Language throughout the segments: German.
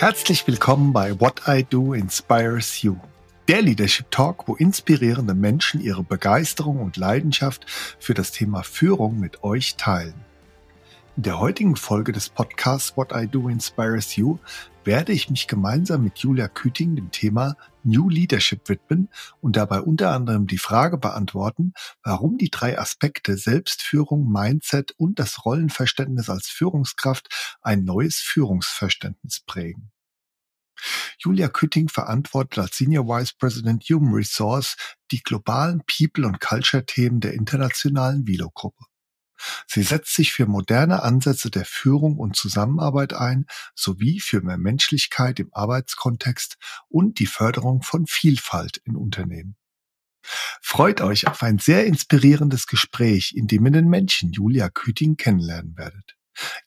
Herzlich willkommen bei What I Do Inspires You. Der Leadership Talk, wo inspirierende Menschen ihre Begeisterung und Leidenschaft für das Thema Führung mit euch teilen. In der heutigen Folge des Podcasts What I Do Inspires You werde ich mich gemeinsam mit Julia Küting dem Thema New Leadership widmen und dabei unter anderem die Frage beantworten, warum die drei Aspekte Selbstführung, Mindset und das Rollenverständnis als Führungskraft ein neues Führungsverständnis prägen. Julia Kütting verantwortet als Senior Vice President Human Resource die globalen People- und Culture-Themen der internationalen Vilo-Gruppe. Sie setzt sich für moderne Ansätze der Führung und Zusammenarbeit ein, sowie für mehr Menschlichkeit im Arbeitskontext und die Förderung von Vielfalt in Unternehmen. Freut euch auf ein sehr inspirierendes Gespräch, in dem ihr den Menschen Julia Küting kennenlernen werdet.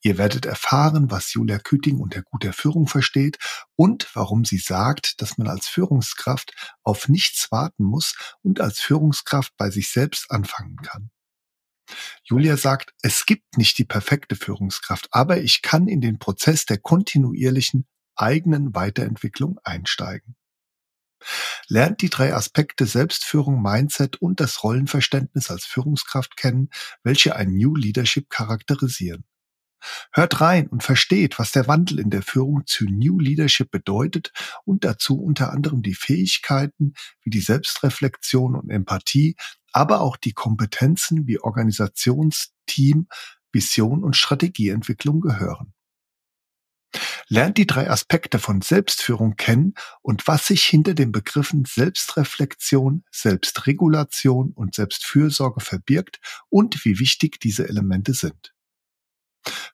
Ihr werdet erfahren, was Julia Küting unter guter Führung versteht und warum sie sagt, dass man als Führungskraft auf nichts warten muss und als Führungskraft bei sich selbst anfangen kann. Julia sagt, es gibt nicht die perfekte Führungskraft, aber ich kann in den Prozess der kontinuierlichen eigenen Weiterentwicklung einsteigen. Lernt die drei Aspekte Selbstführung, Mindset und das Rollenverständnis als Führungskraft kennen, welche ein New Leadership charakterisieren. Hört rein und versteht, was der Wandel in der Führung zu New Leadership bedeutet und dazu unter anderem die Fähigkeiten wie die Selbstreflexion und Empathie aber auch die Kompetenzen wie Organisationsteam, Vision und Strategieentwicklung gehören. Lernt die drei Aspekte von Selbstführung kennen und was sich hinter den Begriffen Selbstreflexion, Selbstregulation und Selbstfürsorge verbirgt und wie wichtig diese Elemente sind.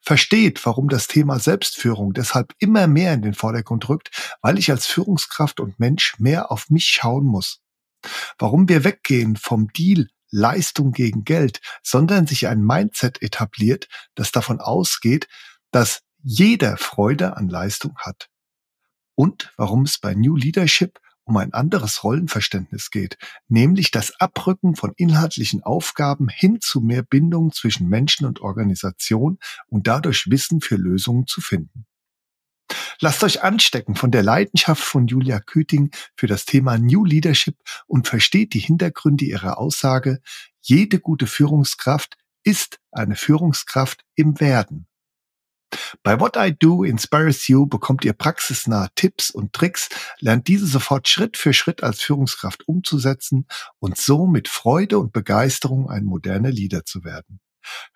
Versteht, warum das Thema Selbstführung deshalb immer mehr in den Vordergrund rückt, weil ich als Führungskraft und Mensch mehr auf mich schauen muss Warum wir weggehen vom Deal Leistung gegen Geld, sondern sich ein Mindset etabliert, das davon ausgeht, dass jeder Freude an Leistung hat. Und warum es bei New Leadership um ein anderes Rollenverständnis geht, nämlich das Abrücken von inhaltlichen Aufgaben hin zu mehr Bindung zwischen Menschen und Organisation und dadurch Wissen für Lösungen zu finden. Lasst euch anstecken von der Leidenschaft von Julia Küting für das Thema New Leadership und versteht die Hintergründe ihrer Aussage, jede gute Führungskraft ist eine Führungskraft im Werden. Bei What I Do Inspires You bekommt ihr praxisnahe Tipps und Tricks, lernt diese sofort Schritt für Schritt als Führungskraft umzusetzen und so mit Freude und Begeisterung ein moderner Leader zu werden.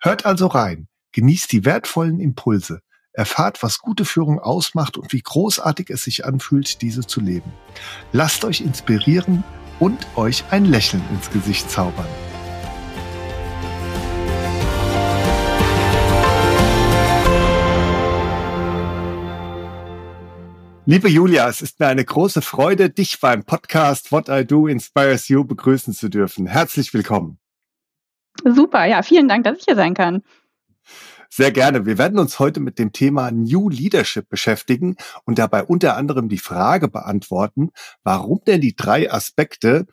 Hört also rein, genießt die wertvollen Impulse, Erfahrt, was gute Führung ausmacht und wie großartig es sich anfühlt, diese zu leben. Lasst euch inspirieren und euch ein Lächeln ins Gesicht zaubern. Liebe Julia, es ist mir eine große Freude, dich beim Podcast What I Do Inspires You begrüßen zu dürfen. Herzlich willkommen. Super, ja, vielen Dank, dass ich hier sein kann. Sehr gerne. Wir werden uns heute mit dem Thema New Leadership beschäftigen und dabei unter anderem die Frage beantworten, warum denn die drei Aspekte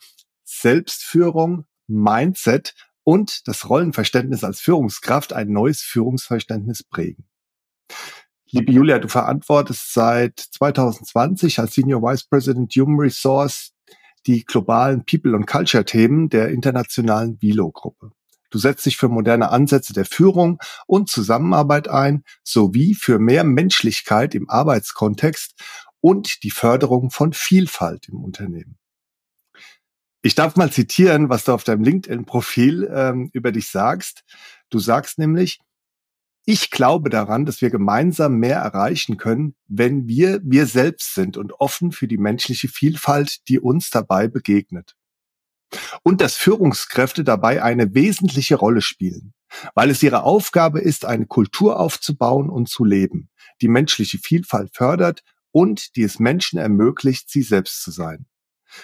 Selbstführung, Mindset und das Rollenverständnis als Führungskraft ein neues Führungsverständnis prägen. Liebe Julia, du verantwortest seit 2020 als Senior Vice President Human Resource die globalen People und Culture Themen der internationalen Vilo-Gruppe. Du setzt dich für moderne Ansätze der Führung und Zusammenarbeit ein, sowie für mehr Menschlichkeit im Arbeitskontext und die Förderung von Vielfalt im Unternehmen. Ich darf mal zitieren, was du auf deinem LinkedIn-Profil ähm, über dich sagst. Du sagst nämlich, ich glaube daran, dass wir gemeinsam mehr erreichen können, wenn wir wir selbst sind und offen für die menschliche Vielfalt, die uns dabei begegnet und dass Führungskräfte dabei eine wesentliche Rolle spielen, weil es ihre Aufgabe ist, eine Kultur aufzubauen und zu leben, die menschliche Vielfalt fördert und die es Menschen ermöglicht, sie selbst zu sein.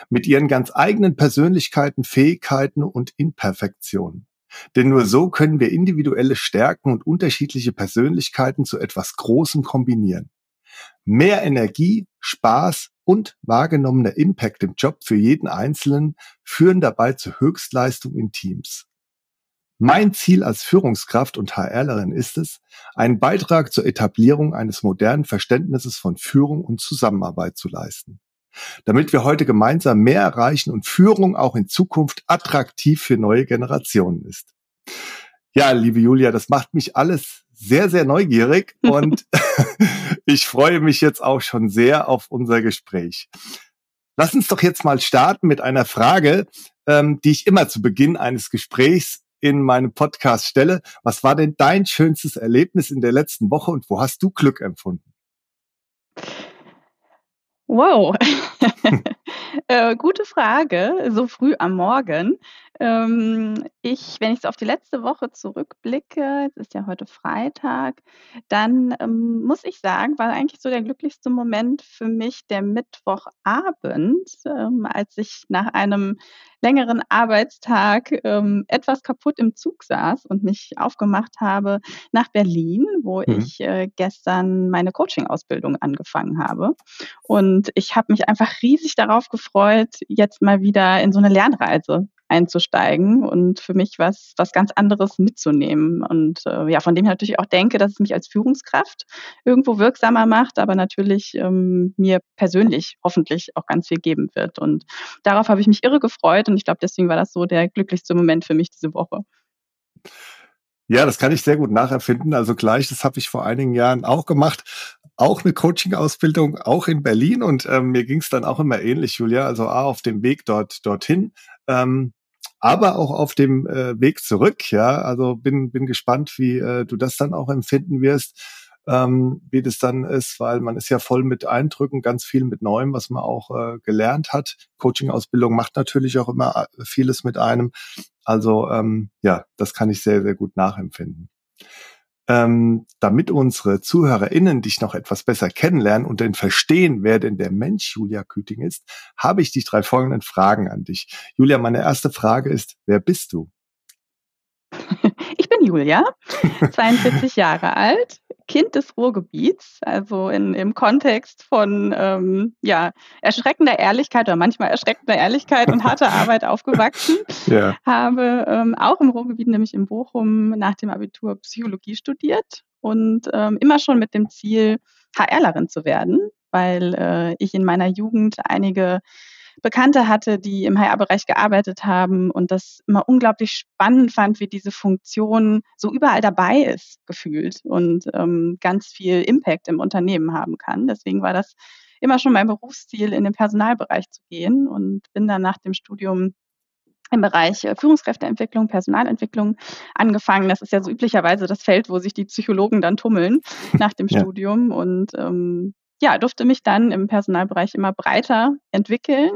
Mit ihren ganz eigenen Persönlichkeiten, Fähigkeiten und Imperfektionen. Denn nur so können wir individuelle Stärken und unterschiedliche Persönlichkeiten zu etwas Großem kombinieren. Mehr Energie, Spaß und wahrgenommener Impact im Job für jeden Einzelnen führen dabei zu Höchstleistung in Teams. Mein Ziel als Führungskraft und HRlerin ist es, einen Beitrag zur Etablierung eines modernen Verständnisses von Führung und Zusammenarbeit zu leisten. Damit wir heute gemeinsam mehr erreichen und Führung auch in Zukunft attraktiv für neue Generationen ist. Ja, liebe Julia, das macht mich alles sehr, sehr neugierig und ich freue mich jetzt auch schon sehr auf unser Gespräch. Lass uns doch jetzt mal starten mit einer Frage, ähm, die ich immer zu Beginn eines Gesprächs in meinem Podcast stelle. Was war denn dein schönstes Erlebnis in der letzten Woche und wo hast du Glück empfunden? Wow, äh, gute Frage, so früh am Morgen. Ähm, ich, wenn ich so auf die letzte Woche zurückblicke, es ist ja heute Freitag, dann ähm, muss ich sagen, war eigentlich so der glücklichste Moment für mich der Mittwochabend, ähm, als ich nach einem längeren Arbeitstag ähm, etwas kaputt im Zug saß und mich aufgemacht habe nach Berlin, wo mhm. ich äh, gestern meine Coaching-Ausbildung angefangen habe. Und ich habe mich einfach riesig darauf gefreut, jetzt mal wieder in so eine Lernreise einzusteigen und für mich was, was ganz anderes mitzunehmen. Und äh, ja, von dem ich natürlich auch denke, dass es mich als Führungskraft irgendwo wirksamer macht, aber natürlich ähm, mir persönlich hoffentlich auch ganz viel geben wird. Und darauf habe ich mich irre gefreut und ich glaube, deswegen war das so der glücklichste Moment für mich diese Woche. Ja, das kann ich sehr gut nachempfinden. Also gleich, das habe ich vor einigen Jahren auch gemacht. Auch eine Coaching-Ausbildung, auch in Berlin. Und ähm, mir ging es dann auch immer ähnlich, Julia. Also A, auf dem Weg dort dorthin ähm, aber auch auf dem äh, Weg zurück. Ja, also bin bin gespannt, wie äh, du das dann auch empfinden wirst, ähm, wie das dann ist, weil man ist ja voll mit Eindrücken, ganz viel mit Neuem, was man auch äh, gelernt hat. Coaching-Ausbildung macht natürlich auch immer äh, vieles mit einem. Also ähm, ja, das kann ich sehr sehr gut nachempfinden. Ähm, damit unsere ZuhörerInnen dich noch etwas besser kennenlernen und dann verstehen, wer denn der Mensch Julia Küting ist, habe ich die drei folgenden Fragen an dich. Julia, meine erste Frage ist, wer bist du? Ich bin Julia, 42 Jahre alt, Kind des Ruhrgebiets, also in, im Kontext von ähm, ja, erschreckender Ehrlichkeit oder manchmal erschreckender Ehrlichkeit und harter Arbeit aufgewachsen. Ja. Habe ähm, auch im Ruhrgebiet, nämlich in Bochum, nach dem Abitur Psychologie studiert und ähm, immer schon mit dem Ziel, HRlerin zu werden, weil äh, ich in meiner Jugend einige Bekannte hatte, die im HR-Bereich gearbeitet haben und das immer unglaublich spannend fand, wie diese Funktion so überall dabei ist, gefühlt und ähm, ganz viel Impact im Unternehmen haben kann. Deswegen war das immer schon mein Berufsziel, in den Personalbereich zu gehen und bin dann nach dem Studium im Bereich äh, Führungskräfteentwicklung, Personalentwicklung angefangen. Das ist ja so üblicherweise das Feld, wo sich die Psychologen dann tummeln nach dem ja. Studium. Und ähm, ja, durfte mich dann im Personalbereich immer breiter entwickeln.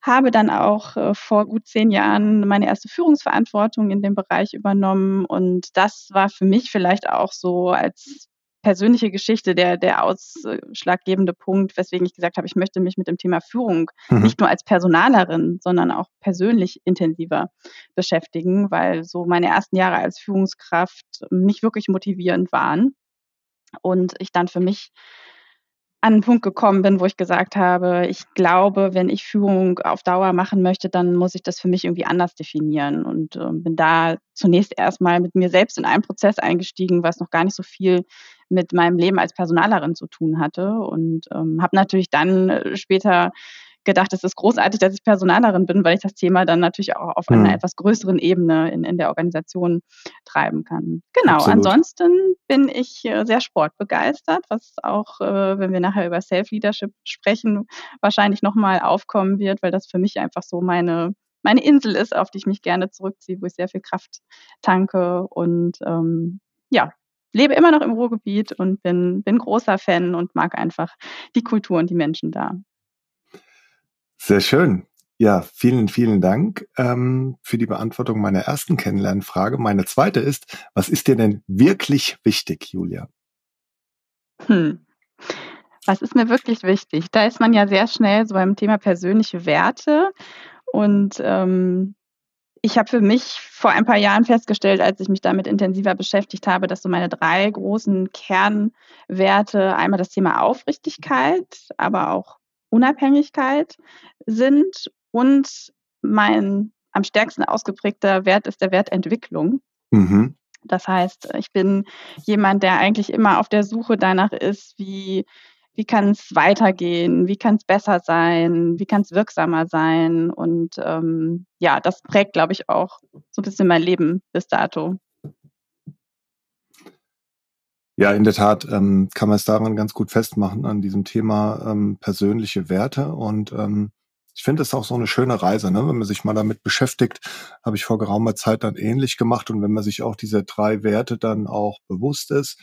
Habe dann auch äh, vor gut zehn Jahren meine erste Führungsverantwortung in dem Bereich übernommen. Und das war für mich vielleicht auch so als persönliche Geschichte der, der ausschlaggebende Punkt, weswegen ich gesagt habe, ich möchte mich mit dem Thema Führung mhm. nicht nur als Personalerin, sondern auch persönlich intensiver beschäftigen, weil so meine ersten Jahre als Führungskraft nicht wirklich motivierend waren. Und ich dann für mich an einen Punkt gekommen bin, wo ich gesagt habe, ich glaube, wenn ich Führung auf Dauer machen möchte, dann muss ich das für mich irgendwie anders definieren und äh, bin da zunächst erstmal mit mir selbst in einen Prozess eingestiegen, was noch gar nicht so viel mit meinem Leben als Personalerin zu tun hatte und ähm, habe natürlich dann äh, später gedacht, es ist großartig, dass ich Personalerin bin, weil ich das Thema dann natürlich auch auf einer mhm. etwas größeren Ebene in, in der Organisation treiben kann. Genau, Absolut. ansonsten bin ich äh, sehr sportbegeistert, was auch, äh, wenn wir nachher über Self-Leadership sprechen, wahrscheinlich nochmal aufkommen wird, weil das für mich einfach so meine meine Insel ist, auf die ich mich gerne zurückziehe, wo ich sehr viel Kraft tanke und ähm, ja, lebe immer noch im Ruhrgebiet und bin, bin großer Fan und mag einfach die Kultur und die Menschen da. Sehr schön. Ja, vielen, vielen Dank ähm, für die Beantwortung meiner ersten Kennenlernfrage. Meine zweite ist, was ist dir denn wirklich wichtig, Julia? Hm. Was ist mir wirklich wichtig? Da ist man ja sehr schnell so beim Thema persönliche Werte. Und ähm, ich habe für mich vor ein paar Jahren festgestellt, als ich mich damit intensiver beschäftigt habe, dass so meine drei großen Kernwerte einmal das Thema Aufrichtigkeit, aber auch Unabhängigkeit sind und mein am stärksten ausgeprägter Wert ist der Wert Entwicklung. Mhm. Das heißt, ich bin jemand, der eigentlich immer auf der Suche danach ist, wie, wie kann es weitergehen, wie kann es besser sein, wie kann es wirksamer sein. Und ähm, ja, das prägt, glaube ich, auch so ein bisschen mein Leben bis dato. Ja, in der Tat ähm, kann man es daran ganz gut festmachen an diesem Thema ähm, persönliche Werte. Und ähm, ich finde es auch so eine schöne Reise, ne? wenn man sich mal damit beschäftigt, habe ich vor geraumer Zeit dann ähnlich gemacht. Und wenn man sich auch diese drei Werte dann auch bewusst ist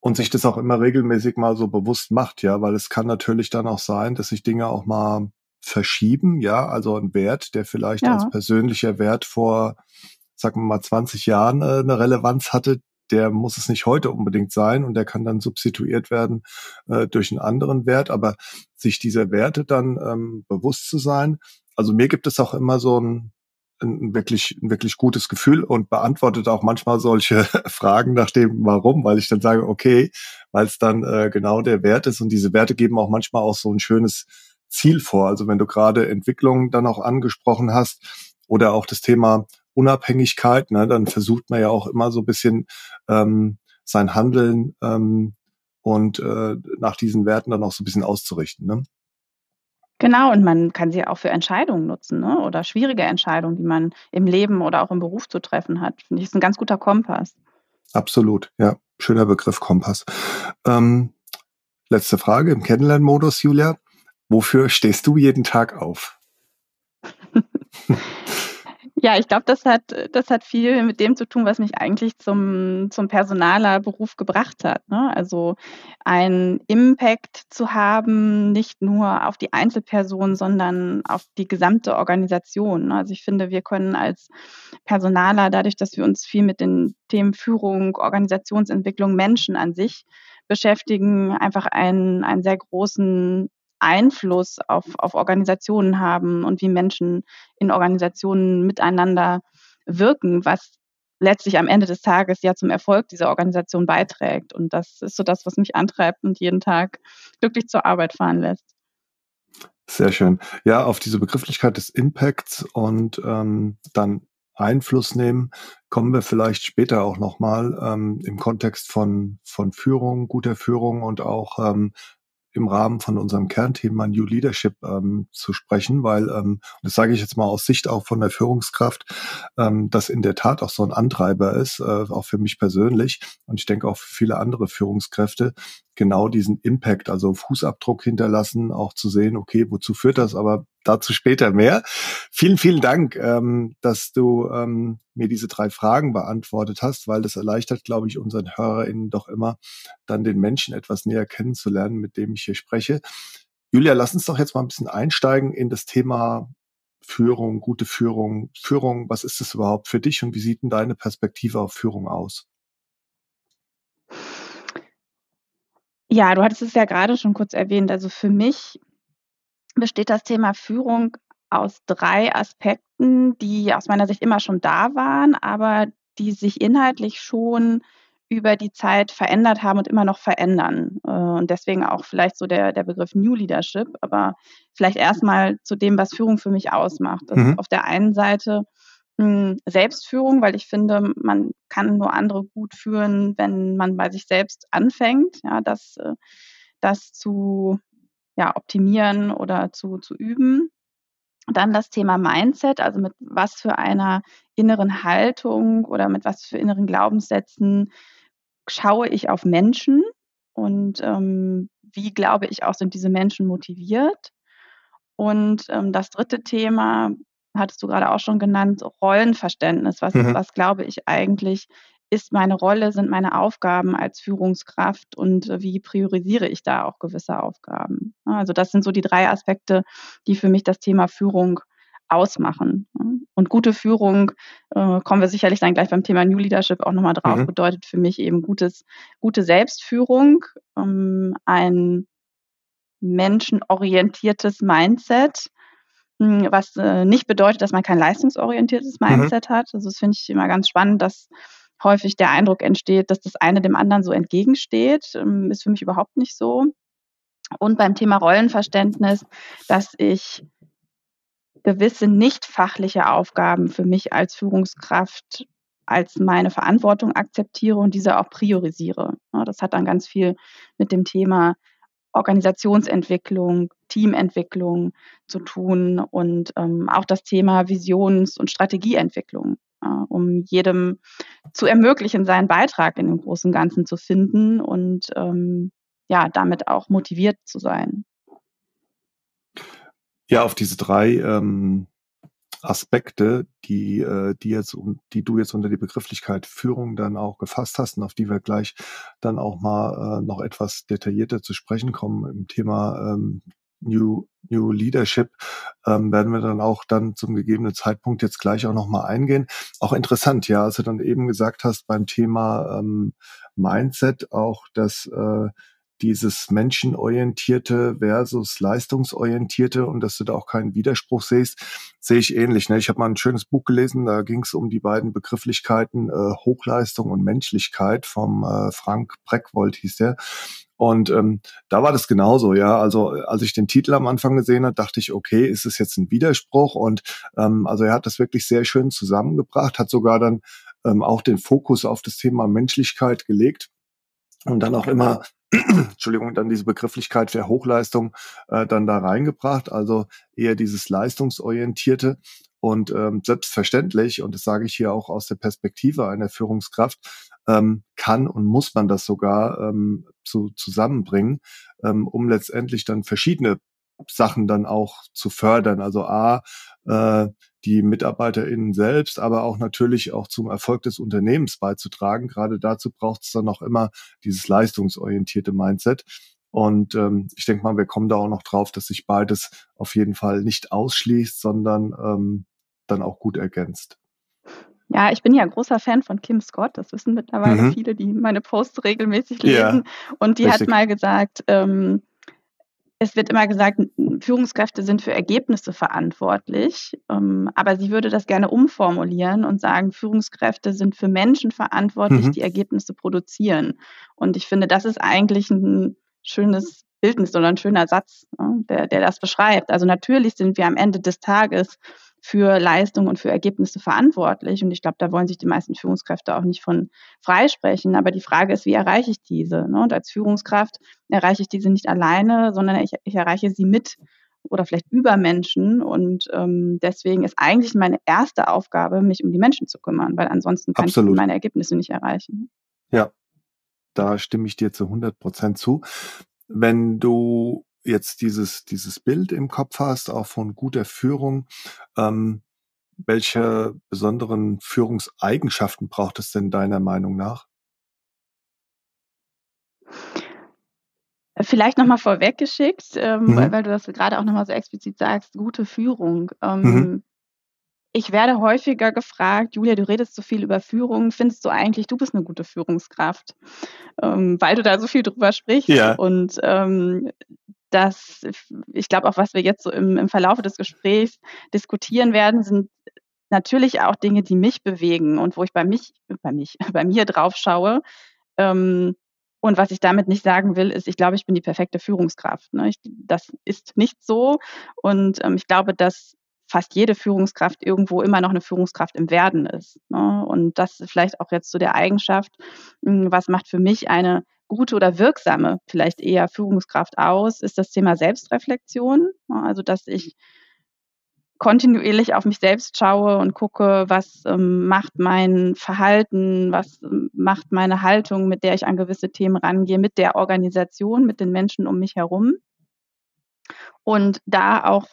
und sich das auch immer regelmäßig mal so bewusst macht, ja, weil es kann natürlich dann auch sein, dass sich Dinge auch mal verschieben, ja, also ein Wert, der vielleicht ja. als persönlicher Wert vor, sagen wir mal, 20 Jahren äh, eine Relevanz hatte, der muss es nicht heute unbedingt sein und der kann dann substituiert werden äh, durch einen anderen Wert, aber sich dieser Werte dann ähm, bewusst zu sein. Also mir gibt es auch immer so ein, ein wirklich, ein wirklich gutes Gefühl und beantwortet auch manchmal solche Fragen nach dem Warum, weil ich dann sage, okay, weil es dann äh, genau der Wert ist und diese Werte geben auch manchmal auch so ein schönes Ziel vor. Also wenn du gerade Entwicklung dann auch angesprochen hast oder auch das Thema Unabhängigkeit, ne, dann versucht man ja auch immer so ein bisschen ähm, sein Handeln ähm, und äh, nach diesen Werten dann auch so ein bisschen auszurichten. Ne? Genau, und man kann sie auch für Entscheidungen nutzen ne? oder schwierige Entscheidungen, die man im Leben oder auch im Beruf zu treffen hat. Finde ich, ist ein ganz guter Kompass. Absolut, ja. Schöner Begriff Kompass. Ähm, letzte Frage im Kennenlernmodus, Julia. Wofür stehst du jeden Tag auf? Ja, ich glaube, das hat, das hat viel mit dem zu tun, was mich eigentlich zum, zum Personalerberuf gebracht hat. Ne? Also ein Impact zu haben, nicht nur auf die Einzelperson, sondern auf die gesamte Organisation. Ne? Also ich finde, wir können als Personaler, dadurch, dass wir uns viel mit den Themen Führung, Organisationsentwicklung, Menschen an sich beschäftigen, einfach einen, einen sehr großen Einfluss auf, auf Organisationen haben und wie Menschen in Organisationen miteinander wirken, was letztlich am Ende des Tages ja zum Erfolg dieser Organisation beiträgt. Und das ist so das, was mich antreibt und jeden Tag glücklich zur Arbeit fahren lässt. Sehr schön. Ja, auf diese Begrifflichkeit des Impacts und ähm, dann Einfluss nehmen, kommen wir vielleicht später auch nochmal ähm, im Kontext von, von Führung, guter Führung und auch ähm, im Rahmen von unserem Kernthema New Leadership ähm, zu sprechen, weil, ähm, das sage ich jetzt mal aus Sicht auch von der Führungskraft, ähm, das in der Tat auch so ein Antreiber ist, äh, auch für mich persönlich und ich denke auch für viele andere Führungskräfte, genau diesen Impact, also Fußabdruck hinterlassen, auch zu sehen, okay, wozu führt das, aber dazu später mehr. Vielen, vielen Dank, ähm, dass du ähm, mir diese drei Fragen beantwortet hast, weil das erleichtert, glaube ich, unseren HörerInnen doch immer, dann den Menschen etwas näher kennenzulernen, mit dem ich hier spreche. Julia, lass uns doch jetzt mal ein bisschen einsteigen in das Thema Führung, gute Führung. Führung, was ist das überhaupt für dich und wie sieht denn deine Perspektive auf Führung aus? Ja, du hattest es ja gerade schon kurz erwähnt. Also für mich besteht das Thema Führung aus drei Aspekten, die aus meiner Sicht immer schon da waren, aber die sich inhaltlich schon über die Zeit verändert haben und immer noch verändern. Äh, und deswegen auch vielleicht so der, der Begriff New Leadership, aber vielleicht erstmal zu dem, was Führung für mich ausmacht. Das mhm. ist auf der einen Seite hm, Selbstführung, weil ich finde, man kann nur andere gut führen, wenn man bei sich selbst anfängt, ja, das, äh, das zu ja, optimieren oder zu, zu üben. Dann das Thema Mindset, also mit was für einer inneren Haltung oder mit was für inneren Glaubenssätzen schaue ich auf Menschen und ähm, wie glaube ich auch sind diese Menschen motiviert. Und ähm, das dritte Thema hattest du gerade auch schon genannt, Rollenverständnis. Was, mhm. was glaube ich eigentlich ist meine Rolle, sind meine Aufgaben als Führungskraft und wie priorisiere ich da auch gewisse Aufgaben. Also das sind so die drei Aspekte, die für mich das Thema Führung ausmachen. Und gute Führung, äh, kommen wir sicherlich dann gleich beim Thema New Leadership auch nochmal drauf, mhm. bedeutet für mich eben gutes, gute Selbstführung, ähm, ein menschenorientiertes Mindset, hm, was äh, nicht bedeutet, dass man kein leistungsorientiertes mhm. Mindset mhm. hat. Also das finde ich immer ganz spannend, dass häufig der Eindruck entsteht, dass das eine dem anderen so entgegensteht. Ähm, ist für mich überhaupt nicht so. Und beim Thema Rollenverständnis, dass ich gewisse nicht fachliche Aufgaben für mich als Führungskraft als meine Verantwortung akzeptiere und diese auch priorisiere. Das hat dann ganz viel mit dem Thema Organisationsentwicklung, Teamentwicklung zu tun und ähm, auch das Thema Visions- und Strategieentwicklung, um jedem zu ermöglichen, seinen Beitrag in dem großen Ganzen zu finden und ähm, ja, damit auch motiviert zu sein. Ja, auf diese drei ähm, Aspekte, die, äh, die jetzt die du jetzt unter die Begrifflichkeit Führung dann auch gefasst hast und auf die wir gleich dann auch mal äh, noch etwas detaillierter zu sprechen kommen im Thema ähm, New, New Leadership, ähm, werden wir dann auch dann zum gegebenen Zeitpunkt jetzt gleich auch nochmal eingehen. Auch interessant, ja, als du dann eben gesagt hast beim Thema ähm, Mindset auch, dass äh, dieses menschenorientierte versus leistungsorientierte und dass du da auch keinen Widerspruch siehst, sehe ich ähnlich. Ne? Ich habe mal ein schönes Buch gelesen, da ging es um die beiden Begrifflichkeiten äh, Hochleistung und Menschlichkeit vom äh, Frank Breckwold hieß der. Und ähm, da war das genauso, ja. Also als ich den Titel am Anfang gesehen habe, dachte ich, okay, ist es jetzt ein Widerspruch? Und ähm, also er hat das wirklich sehr schön zusammengebracht, hat sogar dann ähm, auch den Fokus auf das Thema Menschlichkeit gelegt und dann auch immer Entschuldigung, dann diese Begrifflichkeit für Hochleistung äh, dann da reingebracht, also eher dieses leistungsorientierte und ähm, selbstverständlich, und das sage ich hier auch aus der Perspektive einer Führungskraft, ähm, kann und muss man das sogar ähm, zu, zusammenbringen, ähm, um letztendlich dann verschiedene Sachen dann auch zu fördern. Also A, äh, die MitarbeiterInnen selbst, aber auch natürlich auch zum Erfolg des Unternehmens beizutragen. Gerade dazu braucht es dann auch immer dieses leistungsorientierte Mindset. Und ähm, ich denke mal, wir kommen da auch noch drauf, dass sich beides auf jeden Fall nicht ausschließt, sondern ähm, dann auch gut ergänzt. Ja, ich bin ja großer Fan von Kim Scott. Das wissen mittlerweile mhm. viele, die meine Posts regelmäßig lesen. Ja, und die richtig. hat mal gesagt, ähm, es wird immer gesagt, Führungskräfte sind für Ergebnisse verantwortlich, ähm, aber sie würde das gerne umformulieren und sagen, Führungskräfte sind für Menschen verantwortlich, mhm. die Ergebnisse produzieren. Und ich finde, das ist eigentlich ein schönes Bildnis oder ein schöner Satz, ne, der, der das beschreibt. Also natürlich sind wir am Ende des Tages für Leistung und für Ergebnisse verantwortlich. Und ich glaube, da wollen sich die meisten Führungskräfte auch nicht von freisprechen. Aber die Frage ist, wie erreiche ich diese? Ne? Und als Führungskraft erreiche ich diese nicht alleine, sondern ich, ich erreiche sie mit oder vielleicht über Menschen. Und ähm, deswegen ist eigentlich meine erste Aufgabe, mich um die Menschen zu kümmern, weil ansonsten kann Absolut. ich meine Ergebnisse nicht erreichen. Ja, da stimme ich dir zu 100 Prozent zu. Wenn du jetzt dieses, dieses Bild im Kopf hast, auch von guter Führung, ähm, welche besonderen Führungseigenschaften braucht es denn deiner Meinung nach? Vielleicht nochmal vorweggeschickt, ähm, mhm. weil, weil, du das gerade auch nochmal so explizit sagst, gute Führung. Ähm, mhm. Ich werde häufiger gefragt, Julia, du redest so viel über Führung, findest du eigentlich, du bist eine gute Führungskraft, ähm, weil du da so viel drüber sprichst. Ja. Und ähm, dass ich glaube auch, was wir jetzt so im, im Verlauf des Gesprächs diskutieren werden, sind natürlich auch Dinge, die mich bewegen und wo ich bei mich, bei mich, bei mir drauf schaue. Ähm, und was ich damit nicht sagen will, ist, ich glaube, ich bin die perfekte Führungskraft. Ne? Ich, das ist nicht so. Und ähm, ich glaube, dass fast jede Führungskraft irgendwo immer noch eine Führungskraft im Werden ist. Ne? Und das vielleicht auch jetzt so der Eigenschaft, hm, was macht für mich eine gute oder wirksame, vielleicht eher Führungskraft aus, ist das Thema Selbstreflexion. Also, dass ich kontinuierlich auf mich selbst schaue und gucke, was ähm, macht mein Verhalten, was ähm, macht meine Haltung, mit der ich an gewisse Themen rangehe, mit der Organisation, mit den Menschen um mich herum. Und da auch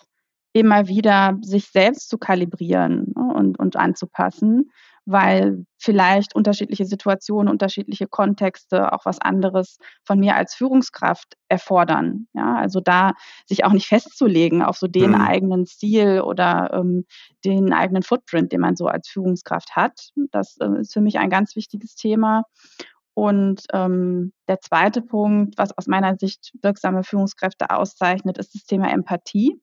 immer wieder sich selbst zu kalibrieren ne, und, und anzupassen weil vielleicht unterschiedliche Situationen, unterschiedliche Kontexte auch was anderes von mir als Führungskraft erfordern. Ja, also da sich auch nicht festzulegen auf so den mhm. eigenen Stil oder ähm, den eigenen Footprint, den man so als Führungskraft hat. Das äh, ist für mich ein ganz wichtiges Thema. Und ähm, der zweite Punkt, was aus meiner Sicht wirksame Führungskräfte auszeichnet, ist das Thema Empathie.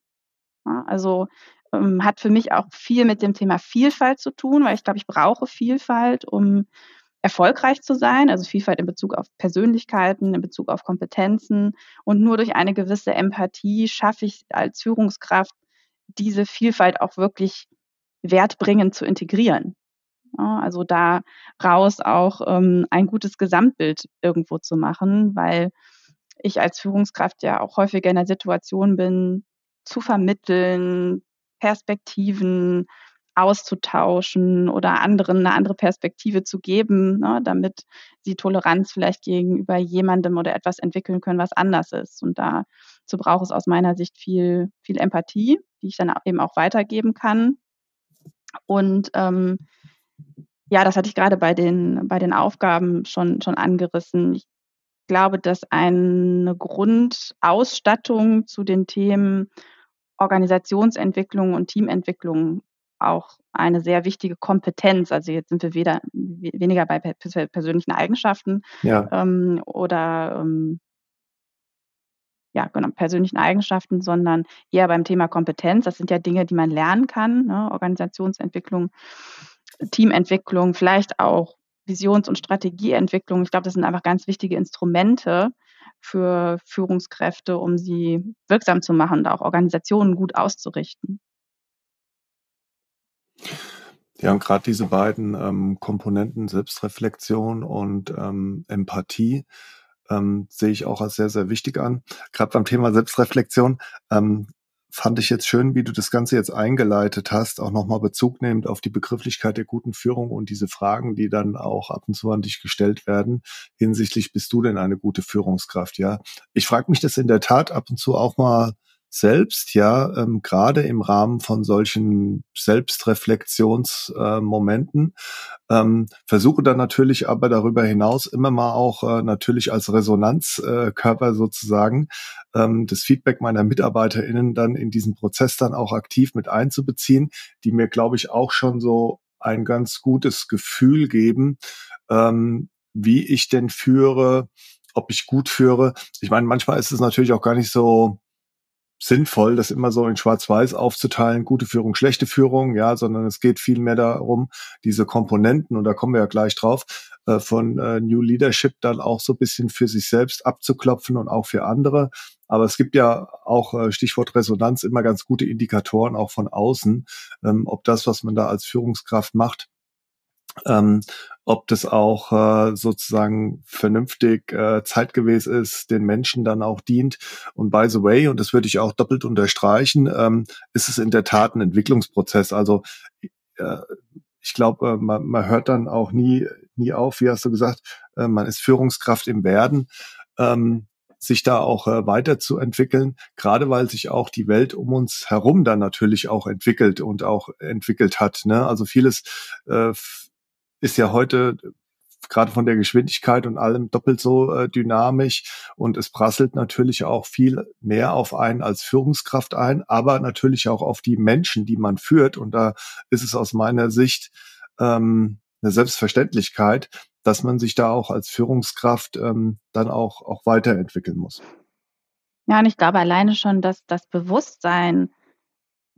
Also ähm, hat für mich auch viel mit dem Thema Vielfalt zu tun, weil ich glaube, ich brauche Vielfalt, um erfolgreich zu sein, also Vielfalt in Bezug auf Persönlichkeiten, in Bezug auf Kompetenzen. Und nur durch eine gewisse Empathie schaffe ich als Führungskraft diese Vielfalt auch wirklich wertbringend zu integrieren. Also da raus auch ähm, ein gutes Gesamtbild irgendwo zu machen, weil ich als Führungskraft ja auch häufiger in der Situation bin, zu vermitteln, Perspektiven auszutauschen oder anderen eine andere Perspektive zu geben, ne, damit sie Toleranz vielleicht gegenüber jemandem oder etwas entwickeln können, was anders ist. Und dazu braucht es aus meiner Sicht viel, viel Empathie, die ich dann eben auch weitergeben kann. Und ähm, ja, das hatte ich gerade bei den, bei den Aufgaben schon, schon angerissen. Ich glaube, dass eine Grundausstattung zu den Themen Organisationsentwicklung und Teamentwicklung auch eine sehr wichtige Kompetenz. Also jetzt sind wir weder, weniger bei persönlichen Eigenschaften ja. ähm, oder ähm, ja, genau, persönlichen Eigenschaften, sondern eher beim Thema Kompetenz. Das sind ja Dinge, die man lernen kann, ne? Organisationsentwicklung, Teamentwicklung, vielleicht auch Visions- und Strategieentwicklung. Ich glaube, das sind einfach ganz wichtige Instrumente für Führungskräfte, um sie wirksam zu machen und auch Organisationen gut auszurichten. Ja, und gerade diese beiden ähm, Komponenten Selbstreflexion und ähm, Empathie ähm, sehe ich auch als sehr, sehr wichtig an. Gerade beim Thema Selbstreflexion ähm, fand ich jetzt schön, wie du das Ganze jetzt eingeleitet hast, auch nochmal Bezug nehmend auf die Begrifflichkeit der guten Führung und diese Fragen, die dann auch ab und zu an dich gestellt werden, hinsichtlich, bist du denn eine gute Führungskraft? Ja, ich frage mich das in der Tat ab und zu auch mal selbst, ja, ähm, gerade im Rahmen von solchen Selbstreflexionsmomenten, äh, ähm, versuche dann natürlich aber darüber hinaus immer mal auch äh, natürlich als Resonanzkörper äh, sozusagen ähm, das Feedback meiner MitarbeiterInnen dann in diesen Prozess dann auch aktiv mit einzubeziehen, die mir, glaube ich, auch schon so ein ganz gutes Gefühl geben, ähm, wie ich denn führe, ob ich gut führe. Ich meine, manchmal ist es natürlich auch gar nicht so sinnvoll, das immer so in Schwarz-Weiß aufzuteilen, gute Führung, schlechte Führung, ja, sondern es geht vielmehr darum, diese Komponenten, und da kommen wir ja gleich drauf, äh, von äh, New Leadership dann auch so ein bisschen für sich selbst abzuklopfen und auch für andere. Aber es gibt ja auch, äh, Stichwort Resonanz, immer ganz gute Indikatoren auch von außen, ähm, ob das, was man da als Führungskraft macht, ähm, ob das auch äh, sozusagen vernünftig äh, zeitgemäß ist, den Menschen dann auch dient. Und by the way, und das würde ich auch doppelt unterstreichen, ähm, ist es in der Tat ein Entwicklungsprozess. Also äh, ich glaube, äh, man, man hört dann auch nie, nie auf, wie hast du gesagt, äh, man ist Führungskraft im Werden. Ähm, sich da auch äh, weiterzuentwickeln, gerade weil sich auch die Welt um uns herum dann natürlich auch entwickelt und auch entwickelt hat. Ne? Also vieles äh, ist ja heute gerade von der Geschwindigkeit und allem doppelt so äh, dynamisch und es prasselt natürlich auch viel mehr auf einen als Führungskraft ein, aber natürlich auch auf die Menschen, die man führt. Und da ist es aus meiner Sicht ähm, eine Selbstverständlichkeit, dass man sich da auch als Führungskraft ähm, dann auch, auch weiterentwickeln muss. Ja, und ich glaube alleine schon, dass das Bewusstsein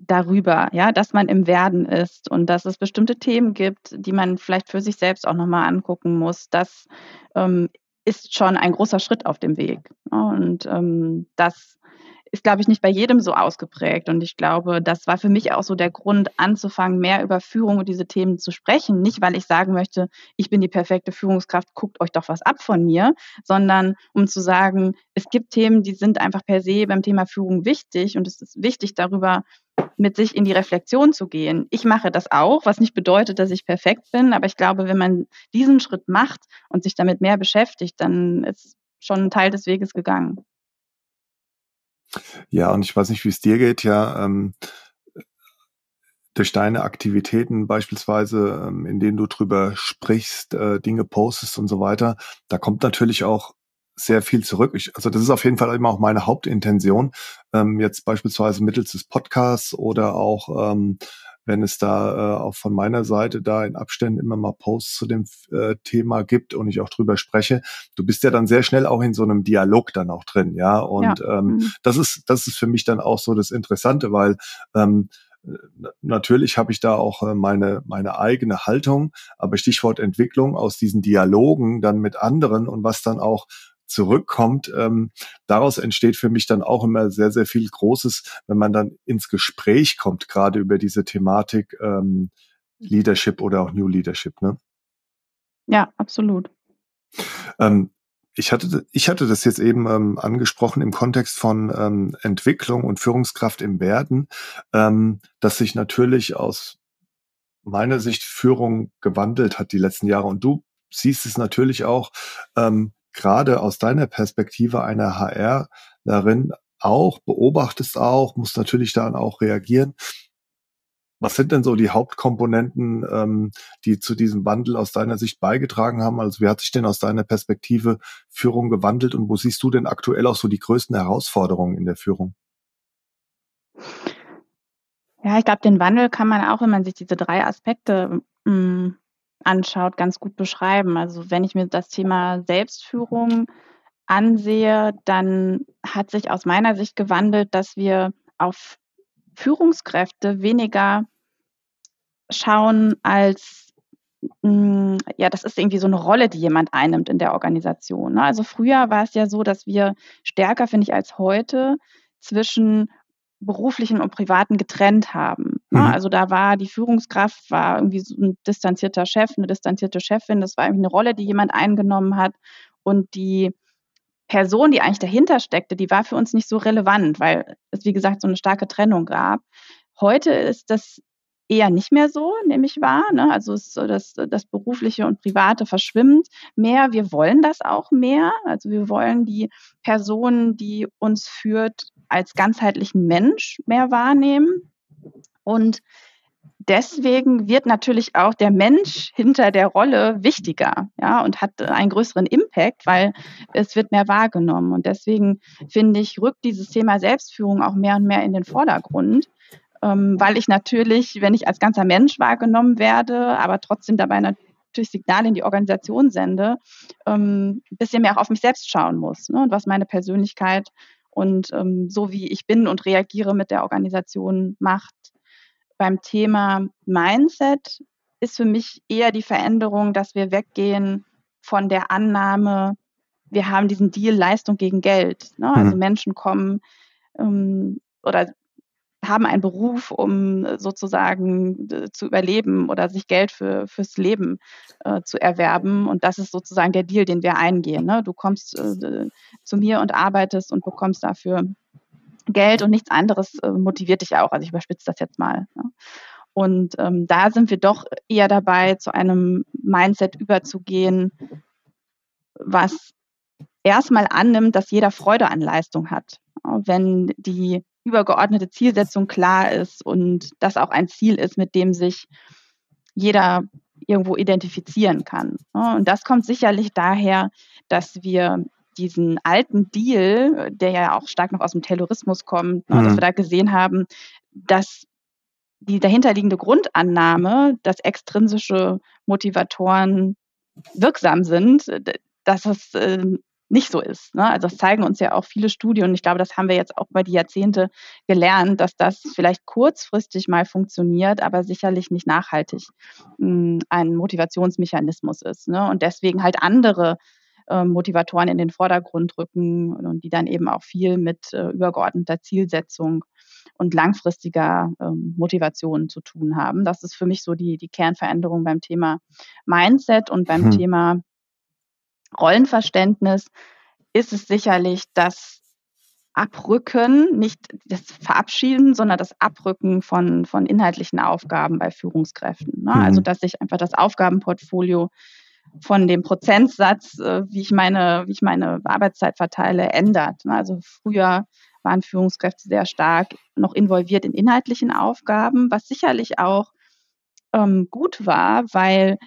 darüber, ja, dass man im Werden ist und dass es bestimmte Themen gibt, die man vielleicht für sich selbst auch nochmal angucken muss. Das ähm, ist schon ein großer Schritt auf dem Weg. Und ähm, das ist, glaube ich, nicht bei jedem so ausgeprägt. Und ich glaube, das war für mich auch so der Grund, anzufangen, mehr über Führung und diese Themen zu sprechen. Nicht, weil ich sagen möchte, ich bin die perfekte Führungskraft, guckt euch doch was ab von mir, sondern um zu sagen, es gibt Themen, die sind einfach per se beim Thema Führung wichtig. Und es ist wichtig, darüber mit sich in die Reflexion zu gehen. Ich mache das auch, was nicht bedeutet, dass ich perfekt bin, aber ich glaube, wenn man diesen Schritt macht und sich damit mehr beschäftigt, dann ist schon ein Teil des Weges gegangen. Ja, und ich weiß nicht, wie es dir geht, ja. Ähm, durch deine Aktivitäten beispielsweise, ähm, in denen du drüber sprichst, äh, Dinge postest und so weiter, da kommt natürlich auch sehr viel zurück. Ich, also das ist auf jeden Fall immer auch meine Hauptintention, ähm, jetzt beispielsweise mittels des Podcasts oder auch ähm, wenn es da äh, auch von meiner Seite da in Abständen immer mal Posts zu dem äh, Thema gibt und ich auch drüber spreche, du bist ja dann sehr schnell auch in so einem Dialog dann auch drin, ja. Und ja. Ähm, mhm. das ist das ist für mich dann auch so das Interessante, weil ähm, Natürlich habe ich da auch äh, meine, meine eigene Haltung, aber Stichwort Entwicklung aus diesen Dialogen dann mit anderen und was dann auch zurückkommt. Ähm, daraus entsteht für mich dann auch immer sehr, sehr viel Großes, wenn man dann ins Gespräch kommt, gerade über diese Thematik ähm, Leadership oder auch New Leadership. Ne? Ja, absolut. Ähm, ich hatte, ich hatte das jetzt eben ähm, angesprochen im Kontext von ähm, Entwicklung und Führungskraft im Werden, ähm, dass sich natürlich aus meiner Sicht Führung gewandelt hat die letzten Jahre. Und du siehst es natürlich auch ähm, gerade aus deiner Perspektive einer HRlerin auch, beobachtest auch, musst natürlich dann auch reagieren. Was sind denn so die Hauptkomponenten, ähm, die zu diesem Wandel aus deiner Sicht beigetragen haben? Also wie hat sich denn aus deiner Perspektive Führung gewandelt und wo siehst du denn aktuell auch so die größten Herausforderungen in der Führung? Ja, ich glaube, den Wandel kann man auch, wenn man sich diese drei Aspekte mh, mm, anschaut, ganz gut beschreiben. Also wenn ich mir das Thema Selbstführung ansehe, dann hat sich aus meiner Sicht gewandelt, dass wir auf Führungskräfte weniger schauen als, mh, mm, ja, das ist irgendwie so eine Rolle, die jemand einnimmt in der Organisation. Ne? Also früher war es ja so, dass wir stärker, finde ich, als heute zwischen beruflichen und privaten getrennt haben. Ne? Mhm. Also da war die Führungskraft, war irgendwie so ein distanzierter Chef, eine distanzierte Chefin, das war irgendwie eine Rolle, die jemand eingenommen hat und die Person, die eigentlich dahinter steckte, die war für uns nicht so relevant, weil es, wie gesagt, so eine starke Trennung gab. Heute ist das eher nicht mehr so, nehme ich wahr. Ne? Also es, das, das Berufliche und Private verschwimmt mehr. Wir wollen das auch mehr. Also wir wollen die Person, die uns führt, als ganzheitlichen Mensch mehr wahrnehmen. Und deswegen wird natürlich auch der Mensch hinter der Rolle wichtiger, ja, und hat einen größeren Impact, weil es wird mehr wahrgenommen. Und deswegen finde ich, rückt dieses Thema Selbstführung auch mehr und mehr in den Vordergrund, ähm, weil ich natürlich, wenn ich als ganzer Mensch wahrgenommen werde, aber trotzdem dabei natürlich Signale in die Organisation sende, ähm, ein bisschen mehr auch auf mich selbst schauen muss ne, und was meine Persönlichkeit und ähm, so wie ich bin und reagiere mit der Organisation macht. Beim Thema Mindset ist für mich eher die Veränderung, dass wir weggehen von der Annahme, wir haben diesen Deal Leistung gegen Geld. Ne? Also mhm. Menschen kommen ähm, oder haben einen Beruf, um sozusagen äh, zu überleben oder sich Geld für, fürs Leben äh, zu erwerben. Und das ist sozusagen der Deal, den wir eingehen. Ne? Du kommst äh, zu mir und arbeitest und bekommst dafür Geld und nichts anderes äh, motiviert dich auch. Also ich überspitze das jetzt mal. Ne? Und ähm, da sind wir doch eher dabei, zu einem Mindset überzugehen, was erstmal annimmt, dass jeder Freude an Leistung hat. Wenn die übergeordnete Zielsetzung klar ist und das auch ein Ziel ist, mit dem sich jeder irgendwo identifizieren kann. Und das kommt sicherlich daher, dass wir diesen alten Deal, der ja auch stark noch aus dem Terrorismus kommt, mhm. dass wir da gesehen haben, dass die dahinterliegende Grundannahme, dass extrinsische Motivatoren wirksam sind, dass es äh, nicht so ist. Ne? Also das zeigen uns ja auch viele Studien und ich glaube, das haben wir jetzt auch über die Jahrzehnte gelernt, dass das vielleicht kurzfristig mal funktioniert, aber sicherlich nicht nachhaltig mh, hm, ein Motivationsmechanismus ist. Ne? Und deswegen halt andere äh, Motivatoren in den Vordergrund rücken und die dann eben auch viel mit äh, übergeordneter Zielsetzung und langfristiger ähm, Motivation zu tun haben. Das ist für mich so die, die Kernveränderung beim Thema Mindset und beim hm. Thema Rollenverständnis ist es sicherlich das Abrücken, nicht das Verabschieden, sondern das Abrücken von, von inhaltlichen Aufgaben bei Führungskräften. Ne? Also, mhm. Also, dass sich einfach das Aufgabenportfolio von dem Prozentsatz, äh, wie ich meine, wie ich meine Arbeitszeit verteile, ändert. Ne? Also früher waren Führungskräfte sehr stark noch involviert in inhaltlichen Aufgaben, was sicherlich auch ähm, gut war, weil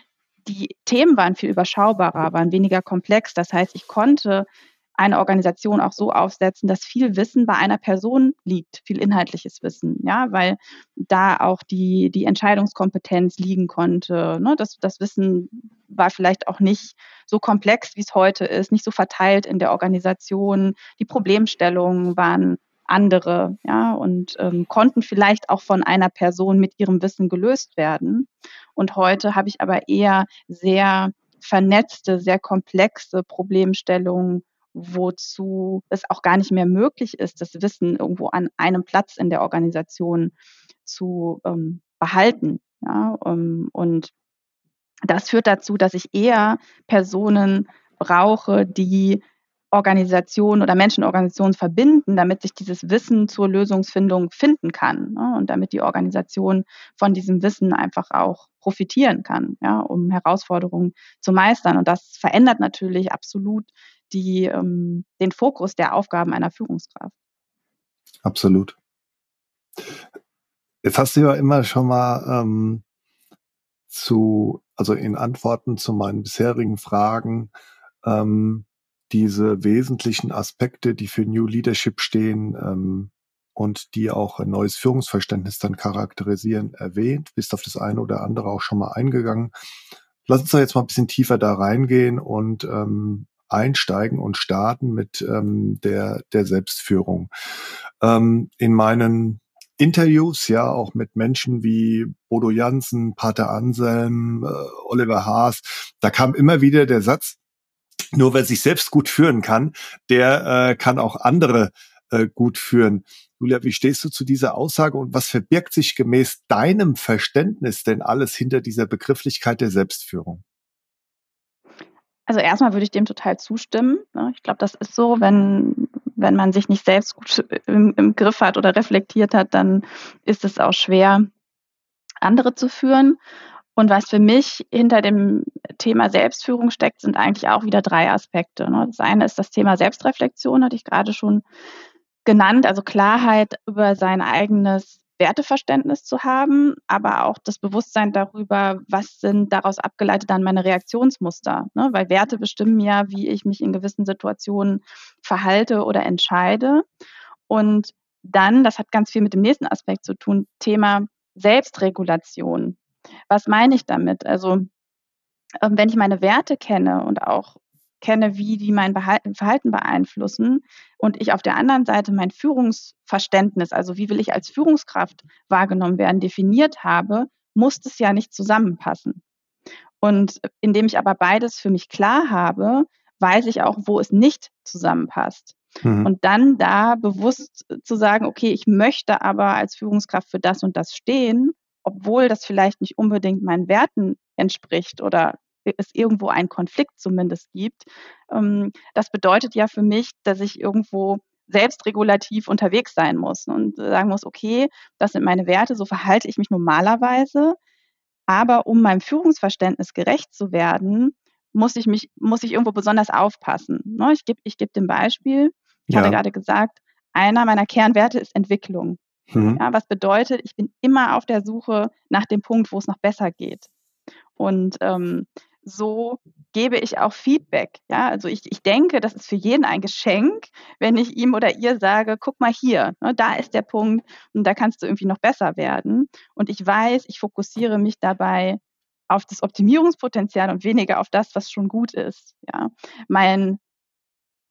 die Themen waren viel überschaubarer, waren weniger komplex. Das heißt, ich konnte eine Organisation auch so aufsetzen, dass viel Wissen bei einer Person liegt, viel inhaltliches Wissen, ja, weil da auch die, die Entscheidungskompetenz liegen konnte. Ne? Das, das Wissen war vielleicht auch nicht so komplex, wie es heute ist, nicht so verteilt in der Organisation. Die Problemstellungen waren andere, ja, und ähm, konnten vielleicht auch von einer Person mit ihrem Wissen gelöst werden. Und heute habe ich aber eher sehr vernetzte, sehr komplexe Problemstellungen wozu es auch gar nicht mehr möglich ist, das Wissen irgendwo an einem Platz in der Organisation zu ähm, behalten. Ja, um, und das führt dazu, dass ich eher Personen brauche, die Organisationen oder Menschenorganisationen verbinden, damit sich dieses Wissen zur Lösungsfindung finden kann ne? und damit die Organisation von diesem Wissen einfach auch profitieren kann, ja, um Herausforderungen zu meistern. Und das verändert natürlich absolut die, ähm, den Fokus der Aufgaben einer Führungskraft. Absolut. Jetzt hast du ja immer schon mal ähm, zu, also in Antworten zu meinen bisherigen Fragen, ähm, diese wesentlichen Aspekte, die für New Leadership stehen ähm, und die auch ein neues Führungsverständnis dann charakterisieren, erwähnt. Bist auf das eine oder andere auch schon mal eingegangen. Lass uns doch jetzt mal ein bisschen tiefer da reingehen und ähm, einsteigen und starten mit ähm, der, der Selbstführung. Ähm, in meinen Interviews, ja, auch mit Menschen wie Bodo Jansen, Pater Anselm, äh, Oliver Haas, da kam immer wieder der Satz, nur wer sich selbst gut führen kann, der äh, kann auch andere äh, gut führen. Julia, wie stehst du zu dieser Aussage und was verbirgt sich gemäß deinem Verständnis denn alles hinter dieser Begrifflichkeit der Selbstführung? Also erstmal würde ich dem total zustimmen. Ne? Ich glaube, das ist so, wenn, wenn man sich nicht selbst gut im, im Griff hat oder reflektiert hat, dann ist es auch schwer, andere zu führen. Und was für mich hinter dem Thema Selbstführung steckt, sind eigentlich auch wieder drei Aspekte. Ne? Das eine ist das Thema Selbstreflexion, hatte ich gerade schon genannt, also Klarheit über sein eigenes Werteverständnis zu haben, aber auch das Bewusstsein darüber, was sind daraus abgeleitet dann meine Reaktionsmuster. Ne? Weil Werte bestimmen ja, wie ich mich in gewissen Situationen verhalte oder entscheide. Und dann, das hat ganz viel mit dem nächsten Aspekt zu tun, Thema Selbstregulation. Was meine ich damit? Also, ähm, wenn ich meine Werte kenne und auch kenne, wie die mein Verhalten beeinflussen und ich auf der anderen Seite mein Führungsverständnis, also wie will ich als Führungskraft wahrgenommen werden, definiert habe, muss es ja nicht zusammenpassen. Und indem ich aber beides für mich klar habe, weiß ich auch, wo es nicht zusammenpasst. Mhm. Und dann da bewusst zu sagen, okay, ich möchte aber als Führungskraft für das und das stehen obwohl das vielleicht nicht unbedingt meinen Werten entspricht oder es irgendwo einen Konflikt zumindest gibt. Ähm, das bedeutet ja für mich, dass ich irgendwo selbstregulativ unterwegs sein muss und sagen muss, okay, das sind meine Werte, so verhalte ich mich normalerweise. Aber um meinem Führungsverständnis gerecht zu werden, muss ich mich, muss ich irgendwo besonders aufpassen. Ne, ich gebe ich geb dem Beispiel. Ich ja. hatte gerade gesagt, einer meiner Kernwerte ist Entwicklung. Mhm. Ja, was bedeutet, ich bin immer auf der Suche nach dem Punkt, wo es noch besser geht. Und ähm, so gebe ich auch Feedback. Ja, also ich, ich denke, das ist für jeden ein Geschenk, wenn ich ihm oder ihr sage, guck mal hier, ne, da ist der Punkt und da kannst du irgendwie noch besser werden. Und ich weiß, ich fokussiere mich dabei auf das Optimierungspotenzial und weniger auf das, was schon gut ist. Ja, mein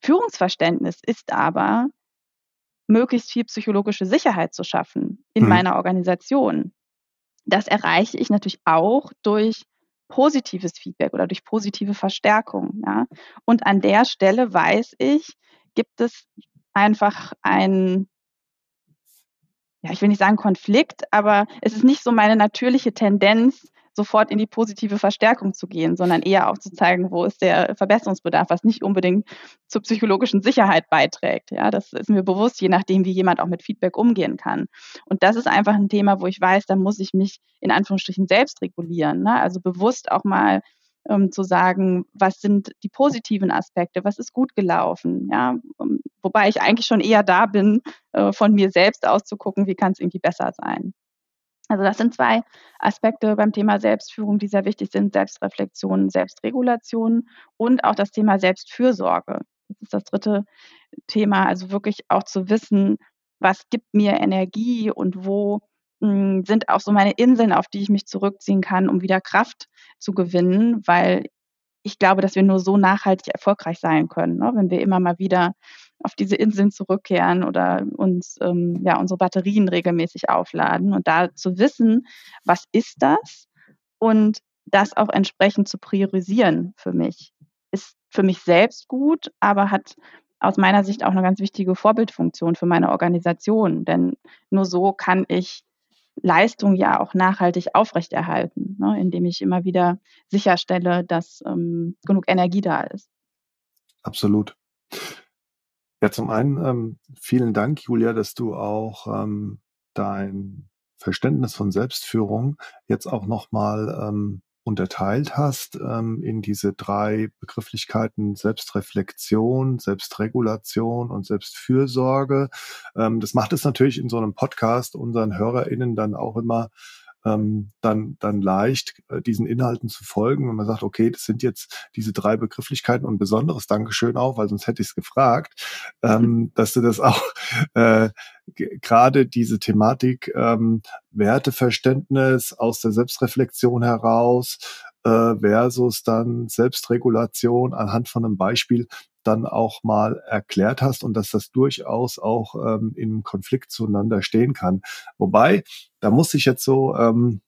Führungsverständnis ist aber, möglichst viel psychologische Sicherheit zu schaffen in mhm. meiner Organisation. Das erreiche ich natürlich auch durch positives Feedback oder durch positive Verstärkung. Ja. Und an der Stelle weiß ich, gibt es einfach ein, ja, ich will nicht sagen Konflikt, aber es ist nicht so meine natürliche Tendenz, sofort in die positive Verstärkung zu gehen, sondern eher auch zu zeigen, wo ist der Verbesserungsbedarf, was nicht unbedingt zur psychologischen Sicherheit beiträgt. Ja, das ist mir bewusst, je nachdem, wie jemand auch mit Feedback umgehen kann. Und das ist einfach ein Thema, wo ich weiß, da muss ich mich in Anführungsstrichen selbst regulieren. Ne? Also bewusst auch mal ähm, zu sagen, was sind die positiven Aspekte, was ist gut gelaufen, ja, um, wobei ich eigentlich schon eher da bin, äh, von mir selbst auszugucken, wie kann es irgendwie besser sein. Also das sind zwei Aspekte beim Thema Selbstführung, die sehr wichtig sind. Selbstreflexion, Selbstregulation und auch das Thema Selbstfürsorge. Das ist das dritte Thema. Also wirklich auch zu wissen, was gibt mir Energie und wo hm, sind auch so meine Inseln, auf die ich mich zurückziehen kann, um wieder Kraft zu gewinnen, weil ich glaube, dass wir nur so nachhaltig erfolgreich sein können, ne? wenn wir immer mal wieder auf diese Inseln zurückkehren oder uns ähm, ja unsere Batterien regelmäßig aufladen und da zu wissen, was ist das und das auch entsprechend zu priorisieren für mich. ist für mich selbst gut, aber hat aus meiner Sicht auch eine ganz wichtige Vorbildfunktion für meine Organisation. Denn nur so kann ich Leistung ja auch nachhaltig aufrechterhalten, ne, indem ich immer wieder sicherstelle, dass ähm, genug Energie da ist. Absolut. Ja, zum einen ähm, vielen Dank, Julia, dass du auch ähm, dein Verständnis von Selbstführung jetzt auch nochmal ähm, unterteilt hast ähm, in diese drei Begrifflichkeiten Selbstreflexion, Selbstregulation und Selbstfürsorge. Ähm, das macht es natürlich in so einem Podcast unseren HörerInnen dann auch immer ähm, dann, dann leicht, äh, diesen Inhalten zu folgen, wenn man sagt, okay, das sind jetzt diese drei Begrifflichkeiten und ein besonderes Dankeschön auch, weil sonst hätte ich es gefragt, ähm, dass du das auch äh, gerade diese Thematik ähm, Werteverständnis aus der Selbstreflexion heraus äh, versus dann Selbstregulation anhand von einem Beispiel dann auch mal erklärt hast und dass das durchaus auch ähm, im Konflikt zueinander stehen kann. Wobei, da muss ich jetzt so ähm,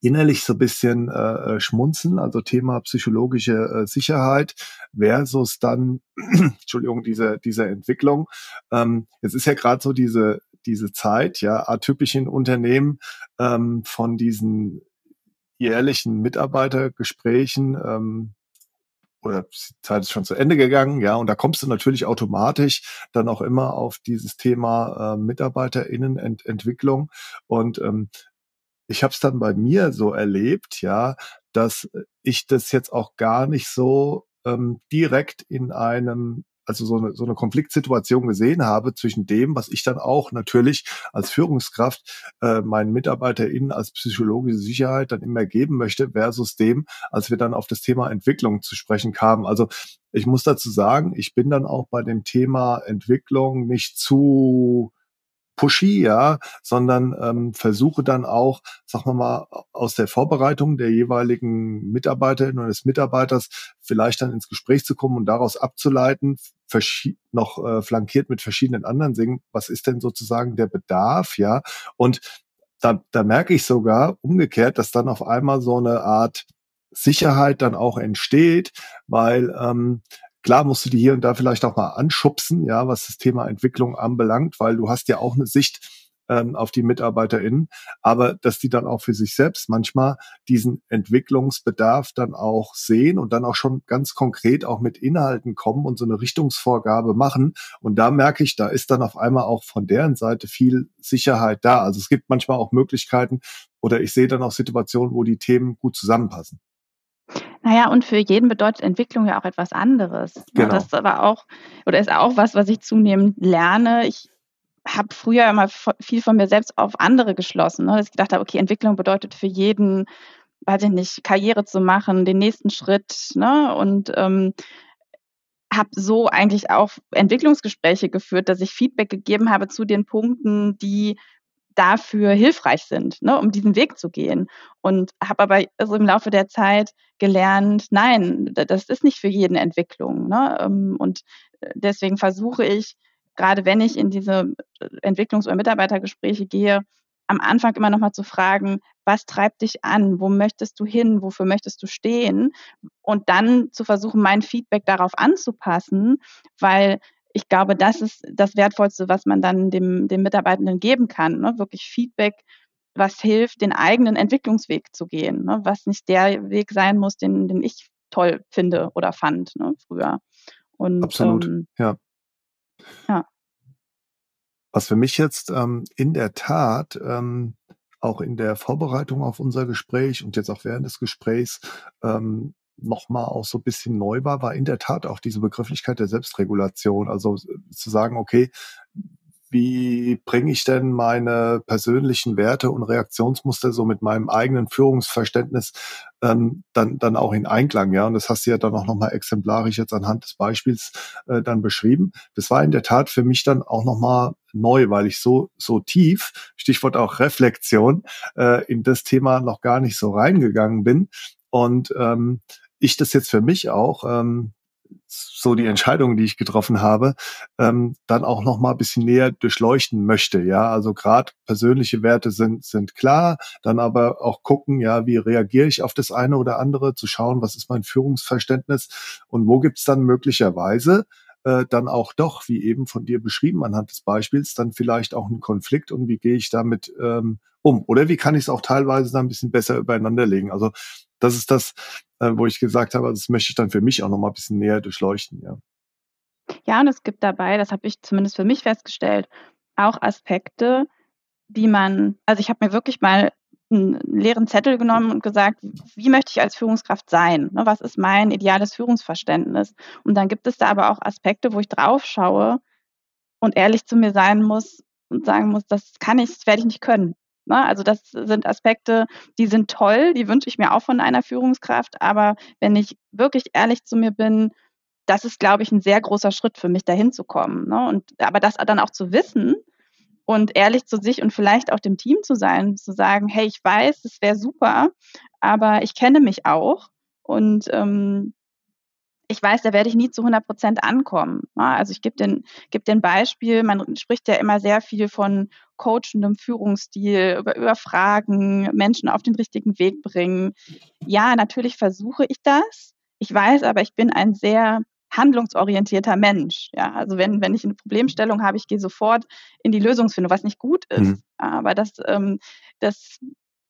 innerlich so bisschen äh, äh schmunzeln, also Thema psychologische äh, Sicherheit versus dann, Entschuldigung, diese, diese Entwicklung. Ähm, jetzt ist ja gerade so diese, diese Zeit, ja, atypisch in Unternehmen ähm, von diesen jährlichen Mitarbeitergesprächen, ähm, oder die Zeit ist schon zu Ende gegangen, ja, und da kommst du natürlich automatisch dann auch immer auf dieses Thema äh, MitarbeiterInnenentwicklung. Und ähm, ich habe es dann bei mir so erlebt, ja, dass ich das jetzt auch gar nicht so ähm, direkt in einem also so eine, so eine Konfliktsituation gesehen habe zwischen dem, was ich dann auch natürlich als Führungskraft äh, meinen MitarbeiterInnen als psychologische Sicherheit dann immer geben möchte, versus dem, als wir dann auf das Thema Entwicklung zu sprechen kamen. Also ich muss dazu sagen, ich bin dann auch bei dem Thema Entwicklung nicht zu pushy, ja, sondern ähm, versuche dann auch, sagen wir mal, aus der Vorbereitung der jeweiligen Mitarbeiterin oder des Mitarbeiters vielleicht dann ins Gespräch zu kommen und daraus abzuleiten, noch äh, flankiert mit verschiedenen anderen Dingen, was ist denn sozusagen der Bedarf, ja? Und da, da merke ich sogar umgekehrt, dass dann auf einmal so eine Art Sicherheit dann auch entsteht, weil ähm, Klar musst du die hier und da vielleicht auch mal anschubsen, ja, was das Thema Entwicklung anbelangt, weil du hast ja auch eine Sicht ähm, auf die MitarbeiterInnen, aber dass die dann auch für sich selbst manchmal diesen Entwicklungsbedarf dann auch sehen und dann auch schon ganz konkret auch mit Inhalten kommen und so eine Richtungsvorgabe machen. Und da merke ich, da ist dann auf einmal auch von deren Seite viel Sicherheit da. Also es gibt manchmal auch Möglichkeiten oder ich sehe dann auch Situationen, wo die Themen gut zusammenpassen. Naja, und für jeden bedeutet Entwicklung ja auch etwas anderes. Ne? Genau. Das aber auch, oder ist auch was, was ich zunehmend lerne. Ich habe früher immer viel von mir selbst auf andere geschlossen, ne? dass ich gedacht habe, okay, Entwicklung bedeutet für jeden, weiß ich nicht, Karriere zu machen, den nächsten Schritt, ne? Und ähm, habe so eigentlich auch Entwicklungsgespräche geführt, dass ich Feedback gegeben habe zu den Punkten, die dafür hilfreich sind, ne, um diesen Weg zu gehen. Und habe aber also im Laufe der Zeit gelernt, nein, das ist nicht für jeden Entwicklung. Ne? Ähm, und äh, deswegen versuche ich, gerade wenn ich in diese äh, Entwicklungs- oder Mitarbeitergespräche gehe, am Anfang immer nochmal zu fragen, was treibt dich an? Wo möchtest du hin? Wofür möchtest du stehen? Und dann zu versuchen, mein Feedback darauf anzupassen, weil ich glaube, das ist das Wertvollste, was man dann dem, dem Mitarbeitenden geben kann. Ne? Wirklich Feedback, was hilft, den eigenen Entwicklungsweg zu gehen, ne? was nicht der Weg sein muss, den, den ich toll finde oder fand ne, früher. Und, Absolut, ähm, ja. Ja. Was für mich jetzt ähm, in der Tat ähm, auch in der Vorbereitung auf unser Gespräch und jetzt auch während des Gesprächs ähm, nochmal auch so ein bisschen neu war, war in der Tat auch diese Begrifflichkeit der Selbstregulation. Also zu sagen, okay, wie bringe ich denn meine persönlichen Werte und Reaktionsmuster so mit meinem eigenen Führungsverständnis ähm, dann, dann auch in Einklang, ja. Und das hast du ja dann auch nochmal exemplarisch jetzt anhand des Beispiels äh, dann beschrieben. Das war in der Tat für mich dann auch nochmal neu, weil ich so, so tief, Stichwort auch Reflexion, äh, in das Thema noch gar nicht so reingegangen bin. Und ähm, ich das jetzt für mich auch ähm, so die Entscheidungen, die ich getroffen habe, ähm, dann auch noch mal ein bisschen näher durchleuchten möchte. Ja, also gerade persönliche Werte sind sind klar, dann aber auch gucken, ja, wie reagiere ich auf das eine oder andere, zu schauen, was ist mein Führungsverständnis und wo gibt's dann möglicherweise äh, dann auch doch, wie eben von dir beschrieben anhand des Beispiels, dann vielleicht auch einen Konflikt und wie gehe ich damit ähm, um? Oder wie kann ich es auch teilweise dann ein bisschen besser übereinander legen? Also das ist das, äh, wo ich gesagt habe, das möchte ich dann für mich auch noch mal ein bisschen näher durchleuchten, ja. Ja, und es gibt dabei, das habe ich zumindest für mich festgestellt, auch Aspekte, die man, also ich habe mir wirklich mal einen leeren Zettel genommen und gesagt, wie möchte ich als Führungskraft sein? Ne, was ist mein ideales Führungsverständnis? Und dann gibt es da aber auch Aspekte, wo ich drauf schaue und ehrlich zu mir sein muss und sagen muss, das kann ich, das werde ich nicht können. Ne, also das sind Aspekte, die sind toll, die wünsche ich mir auch von einer Führungskraft, aber wenn ich wirklich ehrlich zu mir bin, das ist, glaube ich, ein sehr großer Schritt für mich, dahin zu kommen. Ne? Und aber das dann auch zu wissen, und ehrlich zu sich und vielleicht auch dem Team zu sein, zu sagen, hey, ich weiß, es wäre super, aber ich kenne mich auch und ähm, ich weiß, da werde ich nie zu 100 Prozent ankommen. Also ich gebe den, geb den Beispiel, man spricht ja immer sehr viel von coachendem Führungsstil, über, über Fragen, Menschen auf den richtigen Weg bringen. Ja, natürlich versuche ich das. Ich weiß aber, ich bin ein sehr handlungsorientierter Mensch. Ja, also wenn, wenn ich eine Problemstellung habe, ich gehe sofort in die Lösungsfindung, was nicht gut ist. Mhm. Aber das, ähm, das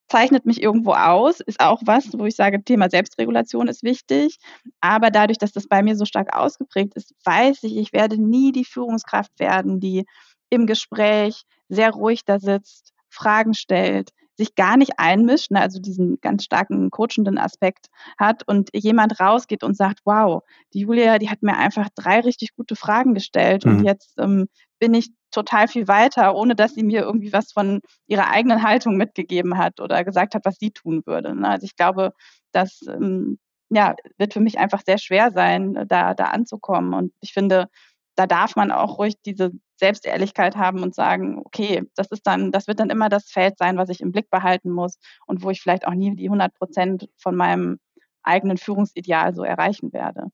zeichnet mich irgendwo aus, ist auch was, wo ich sage, Thema Selbstregulation ist wichtig. Aber dadurch, dass das bei mir so stark ausgeprägt ist, weiß ich, ich werde nie die Führungskraft werden, die im Gespräch sehr ruhig da sitzt, Fragen stellt, sich gar nicht einmischt, ne, also diesen ganz starken coachenden Aspekt hat und jemand rausgeht und sagt, wow, die Julia, die hat mir einfach drei richtig gute Fragen gestellt mhm. und jetzt ähm, bin ich total viel weiter, ohne dass sie mir irgendwie was von ihrer eigenen Haltung mitgegeben hat oder gesagt hat, was sie tun würde. Ne? Also ich glaube, das ähm, ja, wird für mich einfach sehr schwer sein, da, da anzukommen. Und ich finde, da darf man auch ruhig diese Selbstehrlichkeit haben und sagen, okay, das ist dann, das wird dann immer das Feld sein, was ich im Blick behalten muss und wo ich vielleicht auch nie die 100 Prozent von meinem eigenen Führungsideal so erreichen werde.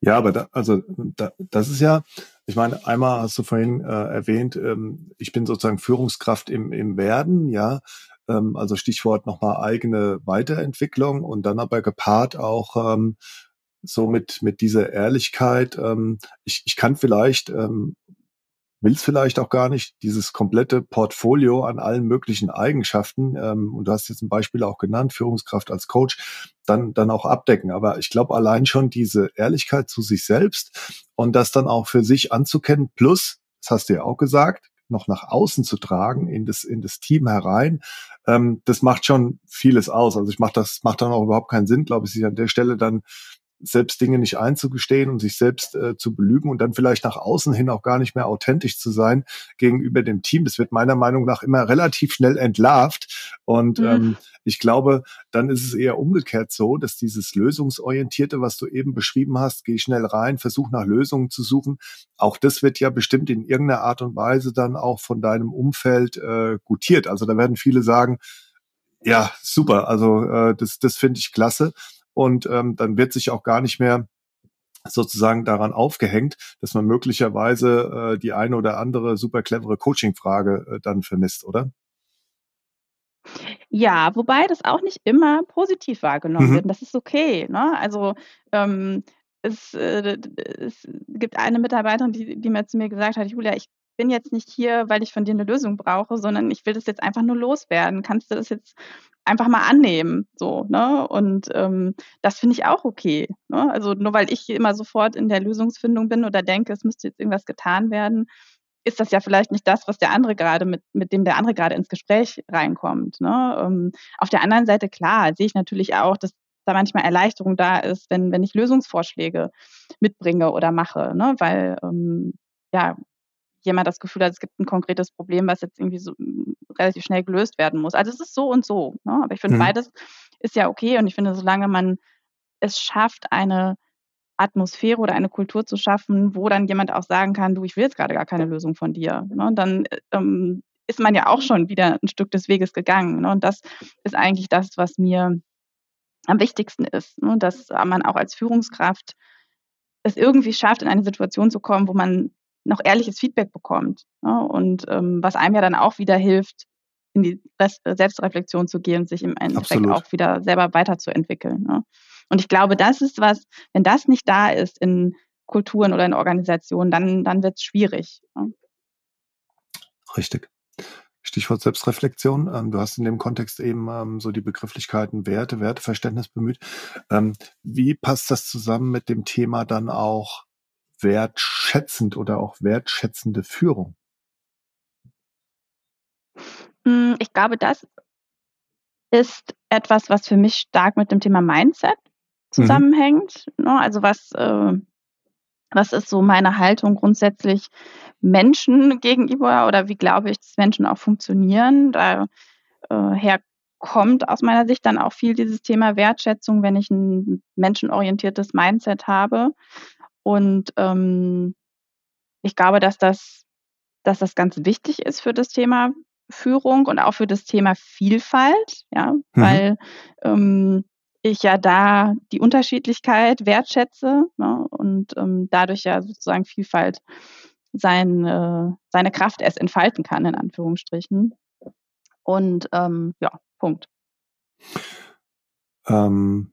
Ja, aber da, also da, das ist ja, ich meine, einmal hast du vorhin äh, erwähnt, ähm, ich bin sozusagen Führungskraft im, im Werden, ja, ähm, also Stichwort nochmal eigene Weiterentwicklung und dann aber gepaart auch ähm, so mit, mit dieser Ehrlichkeit. Ähm, ich, ich kann vielleicht, ähm, will es vielleicht auch gar nicht, dieses komplette Portfolio an allen möglichen Eigenschaften, ähm, und du hast jetzt ein Beispiel auch genannt, Führungskraft als Coach, dann, dann auch abdecken. Aber ich glaube allein schon diese Ehrlichkeit zu sich selbst und das dann auch für sich anzukennen, plus, das hast du ja auch gesagt, noch nach außen zu tragen, in das, in das Team herein, ähm, das macht schon vieles aus. Also ich mache das, macht dann auch überhaupt keinen Sinn, glaube ich, sich an der Stelle dann selbst Dinge nicht einzugestehen und sich selbst äh, zu belügen und dann vielleicht nach außen hin auch gar nicht mehr authentisch zu sein gegenüber dem Team. Das wird meiner Meinung nach immer relativ schnell entlarvt. Und mhm. ähm, ich glaube, dann ist es eher umgekehrt so, dass dieses Lösungsorientierte, was du eben beschrieben hast, geh schnell rein, versuch nach Lösungen zu suchen. Auch das wird ja bestimmt in irgendeiner Art und Weise dann auch von deinem Umfeld äh, gutiert. Also da werden viele sagen, ja, super, also äh, das, das finde ich klasse und ähm, dann wird sich auch gar nicht mehr sozusagen daran aufgehängt, dass man möglicherweise äh, die eine oder andere super clevere Coaching-Frage äh, dann vermisst, oder? Ja, wobei das auch nicht immer positiv wahrgenommen mhm. wird. Das ist okay. Ne? Also ähm, es, äh, es gibt eine Mitarbeiterin, die, die mir zu mir gesagt hat, Julia, ich bin jetzt nicht hier, weil ich von dir eine Lösung brauche, sondern ich will das jetzt einfach nur loswerden. Kannst du das jetzt einfach mal annehmen, so, ne? Und ähm, das finde ich auch okay. Ne? Also nur weil ich immer sofort in der Lösungsfindung bin oder denke, es müsste jetzt irgendwas getan werden, ist das ja vielleicht nicht das, was der andere gerade mit, mit dem der andere gerade ins Gespräch reinkommt. Ne? Ähm, auf der anderen Seite, klar, sehe ich natürlich auch, dass da manchmal Erleichterung da ist, wenn, wenn ich Lösungsvorschläge mitbringe oder mache, ne? weil ähm, ja, jemand das Gefühl hat, es gibt ein konkretes Problem, was jetzt irgendwie so mm, relativ schnell gelöst werden muss. Also es ist so und so. Ne? Aber ich finde, mhm. beides ist ja okay. Und ich finde, solange man es schafft, eine Atmosphäre oder eine Kultur zu schaffen, wo dann jemand auch sagen kann, du, ich will jetzt gerade gar keine Lösung von dir. Ne? Dann ähm, ist man ja auch schon wieder ein Stück des Weges gegangen. Ne? Und das ist eigentlich das, was mir am wichtigsten ist, ne? dass man auch als Führungskraft es irgendwie schafft, in eine Situation zu kommen, wo man noch ehrliches Feedback bekommt. Ne? Und ähm, was einem ja dann auch wieder hilft, in die Selbstreflexion zu gehen, sich im Endeffekt Absolut. auch wieder selber weiterzuentwickeln. Ne? Und ich glaube, das ist was, wenn das nicht da ist in Kulturen oder in Organisationen, dann, dann wird es schwierig. Ne? Richtig. Stichwort Selbstreflexion. Ähm, du hast in dem Kontext eben ähm, so die Begrifflichkeiten Werte, Werteverständnis bemüht. Ähm, wie passt das zusammen mit dem Thema dann auch wertschätzend oder auch wertschätzende Führung? Hm, ich glaube, das ist etwas, was für mich stark mit dem Thema Mindset mhm. zusammenhängt. Mhm. Also was, äh, was ist so meine Haltung grundsätzlich Menschen gegenüber oder wie glaube ich, dass Menschen auch funktionieren? Daher äh, kommt aus meiner Sicht dann auch viel dieses Thema Wertschätzung, wenn ich ein menschenorientiertes Mindset habe. Und ähm, ich glaube, dass das, dass das ganz wichtig ist für das Thema Führung und auch für das Thema Vielfalt, ja, mhm. weil ähm, ich ja da die Unterschiedlichkeit wertschätze ne, und ähm, dadurch ja sozusagen Vielfalt sein, äh, seine Kraft erst entfalten kann, in Anführungsstrichen. Und ähm, ja, Punkt. Ähm,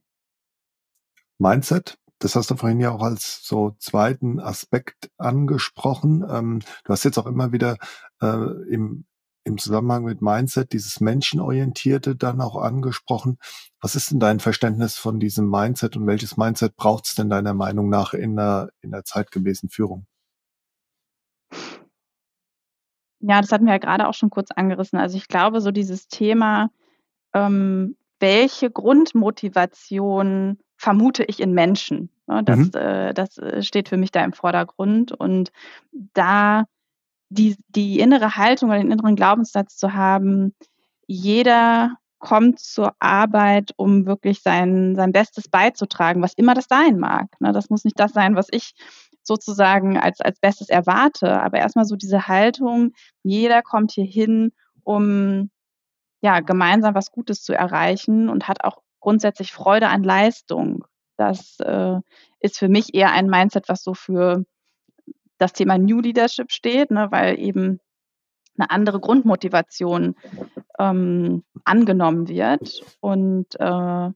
Mindset, das hast du vorhin ja auch als so zweiten Aspekt angesprochen. Ähm, du hast jetzt auch immer wieder äh, im, im Zusammenhang mit Mindset dieses Menschenorientierte dann auch angesprochen. Was ist denn dein Verständnis von diesem Mindset und welches Mindset braucht es denn deiner Meinung nach in der, in der zeitgemäßen Führung? Ja, das hatten wir ja gerade auch schon kurz angerissen. Also ich glaube, so dieses Thema, ähm, welche Grundmotivation vermute ich in Menschen? Ne, das, mhm. äh, das äh, steht für mich da im Vordergrund. Und da die, die innere Haltung oder den inneren Glaubenssatz zu haben, jeder kommt zur Arbeit, um wirklich sein, sein Bestes beizutragen, was immer das sein mag. Ne? Das muss nicht das sein, was ich sozusagen als, als Bestes erwarte, aber erstmal so diese Haltung, jeder kommt hier hin, um ja, gemeinsam was Gutes zu erreichen und hat auch grundsätzlich Freude an Leistung. Das äh, ist für mich eher ein Mindset, was so für das Thema New Leadership steht, ne, weil eben eine andere Grundmotivation ähm, angenommen wird. Und äh,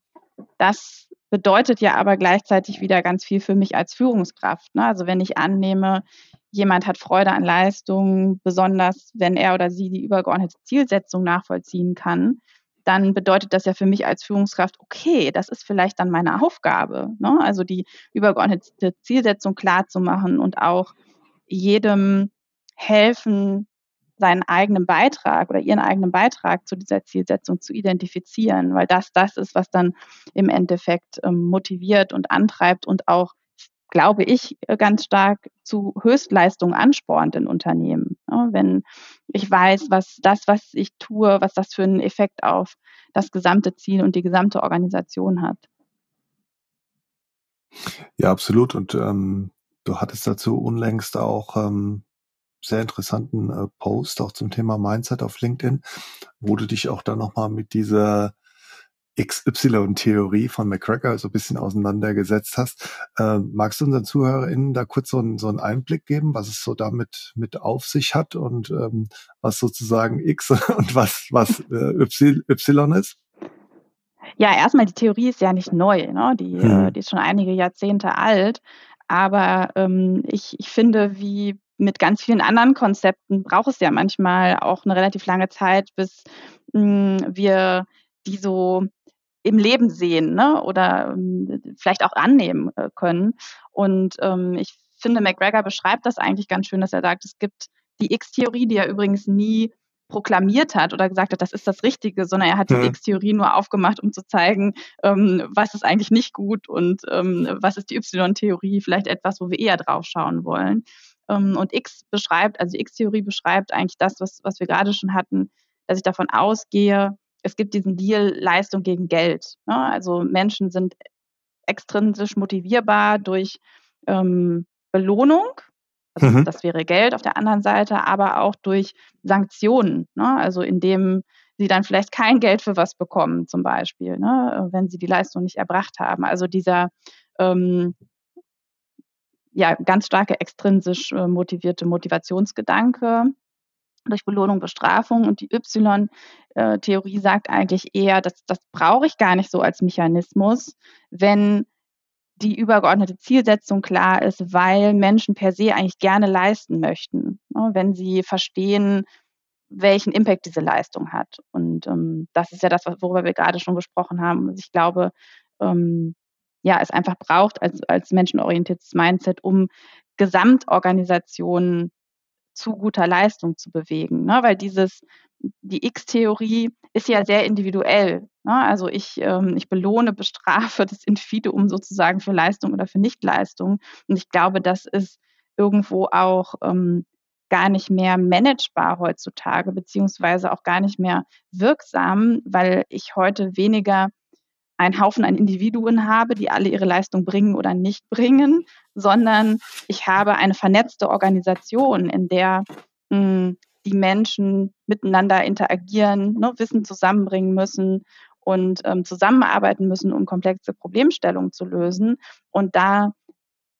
das bedeutet ja aber gleichzeitig wieder ganz viel für mich als Führungskraft. Ne? Also wenn ich annehme, jemand hat Freude an Leistung, besonders wenn er oder sie die übergeordnete Zielsetzung nachvollziehen kann, dann bedeutet das ja für mich als Führungskraft, okay, das ist vielleicht dann meine Aufgabe. Ne? Also die übergeordnete Zielsetzung klar zu machen und auch jedem helfen, seinen eigenen Beitrag oder ihren eigenen Beitrag zu dieser Zielsetzung zu identifizieren, weil das das ist, was dann im Endeffekt ähm, motiviert und antreibt und auch, glaube ich, äh, ganz stark zu Höchstleistungen anspornt in Unternehmen. Wenn ich weiß, was das, was ich tue, was das für einen Effekt auf das gesamte Ziel und die gesamte Organisation hat. Ja, absolut. Und ähm, Du hattest dazu unlängst auch ähm, sehr interessanten äh, Post auch zum Thema Mindset auf LinkedIn, wo du dich auch da nochmal mit dieser XY-Theorie von McCracker so ein bisschen auseinandergesetzt hast. Äh, magst du unseren ZuhörerInnen da kurz so, ein, so einen Einblick geben, was es so damit mit auf sich hat und ähm, was sozusagen X und was, was äh, y ist? Ja, erstmal, die Theorie ist ja nicht neu, ne? die, hm. äh, die ist schon einige Jahrzehnte alt. Aber ähm, ich, ich finde, wie mit ganz vielen anderen Konzepten braucht es ja manchmal auch eine relativ lange Zeit, bis mh, hm, wir die so im Leben sehen ne? oder ähm, vielleicht auch annehmen äh, können. Und ähm, ich finde, McGregor beschreibt das eigentlich ganz schön, dass er sagt, es gibt die X-Theorie, die er übrigens nie proklamiert hat oder gesagt hat, das ist das Richtige, sondern er hat die mhm. X-Theorie nur aufgemacht, um zu zeigen, ähm, was ist eigentlich nicht gut und ähm, was ist die Y-Theorie, vielleicht etwas, wo wir eher drauf schauen wollen. Ähm, und X beschreibt, also die X-Theorie beschreibt eigentlich das, was, was wir gerade schon hatten, dass ich davon ausgehe, es gibt diesen Deal Leistung gegen Geld. Ne? Also Menschen sind extrinsisch motivierbar durch ähm, Belohnung, also mhm. das wäre Geld auf der anderen Seite, aber auch durch Sanktionen. Ne? Also indem sie dann vielleicht kein Geld für was bekommen, zum Beispiel, ne? wenn sie die Leistung nicht erbracht haben. Also dieser ähm, ja, ganz starke extrinsisch äh, motivierte Motivationsgedanke durch Belohnung, Bestrafung. Und die Y-Theorie sagt eigentlich eher, dass das brauche ich gar nicht so als Mechanismus, wenn die übergeordnete Zielsetzung klar ist, weil Menschen per se eigentlich gerne leisten möchten, ne, wenn sie verstehen, welchen Impact diese Leistung hat. Und ähm, das ist ja das, worüber wir gerade schon gesprochen haben. Also ich glaube, ähm, ja, es einfach braucht als, als menschenorientiertes Mindset, um Gesamtorganisationen zu guter Leistung zu bewegen. Ne? Weil dieses, die X-Theorie ist ja sehr individuell. Ne? Also ich, ähm, ich belohne, bestrafe das Individuum sozusagen für Leistung oder für Nichtleistung. Und ich glaube, das ist irgendwo auch ähm, gar nicht mehr managebar heutzutage, beziehungsweise auch gar nicht mehr wirksam, weil ich heute weniger einen Haufen an Individuen habe, die alle ihre Leistung bringen oder nicht bringen, sondern ich habe eine vernetzte Organisation, in der mh, hm, die Menschen miteinander interagieren, ne, Wissen zusammenbringen müssen und ähm, zusammenarbeiten müssen, um komplexe Problemstellungen zu lösen. Und da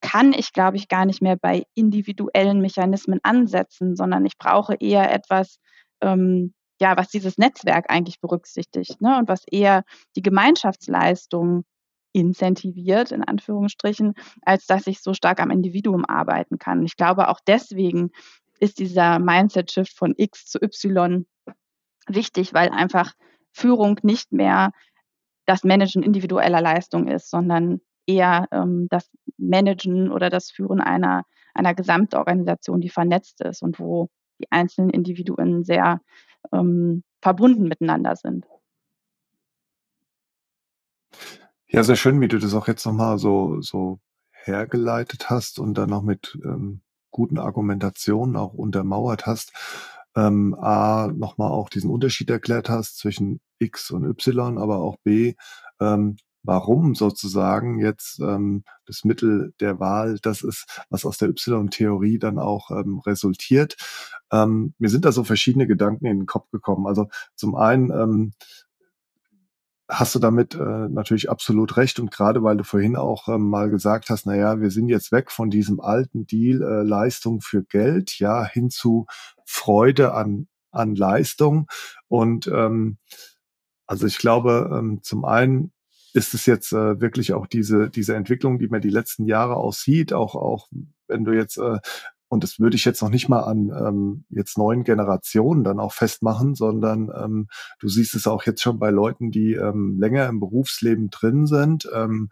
kann ich, glaube ich, gar nicht mehr bei individuellen Mechanismen ansetzen, sondern ich brauche eher etwas, ähm, ja, was dieses Netzwerk eigentlich berücksichtigt ne? und was eher die Gemeinschaftsleistung incentiviert, in Anführungsstrichen, als dass ich so stark am Individuum arbeiten kann. Ich glaube, auch deswegen ist dieser Mindset-Shift von X zu Y wichtig, weil einfach Führung nicht mehr das Managen individueller Leistung ist, sondern eher ähm, das Managen oder das Führen einer, einer Gesamtorganisation, die vernetzt ist und wo die einzelnen Individuen sehr ähm, verbunden miteinander sind. Ja, sehr schön, wie du das auch jetzt nochmal so, so hergeleitet hast und dann noch mit ähm, guten Argumentationen auch untermauert hast. Ähm, A, nochmal auch diesen Unterschied erklärt hast zwischen X und Y, aber auch B, ähm, warum sozusagen jetzt ähm, das Mittel der Wahl das ist, was aus der Y-Theorie dann auch ähm, resultiert. Ähm, mir sind da so verschiedene Gedanken in den Kopf gekommen. Also zum einen ähm, hast du damit äh, natürlich absolut recht und gerade weil du vorhin auch ähm, mal gesagt hast, na ja, wir sind jetzt weg von diesem alten Deal äh, Leistung für Geld, ja, hin zu Freude an an Leistung und ähm, also ich glaube, ähm, zum einen ist es jetzt äh, wirklich auch diese, diese Entwicklung, die man die letzten Jahre aussieht, auch, auch wenn du jetzt, äh, und das würde ich jetzt noch nicht mal an ähm, jetzt neuen Generationen dann auch festmachen, sondern ähm, du siehst es auch jetzt schon bei Leuten, die ähm, länger im Berufsleben drin sind. Ähm,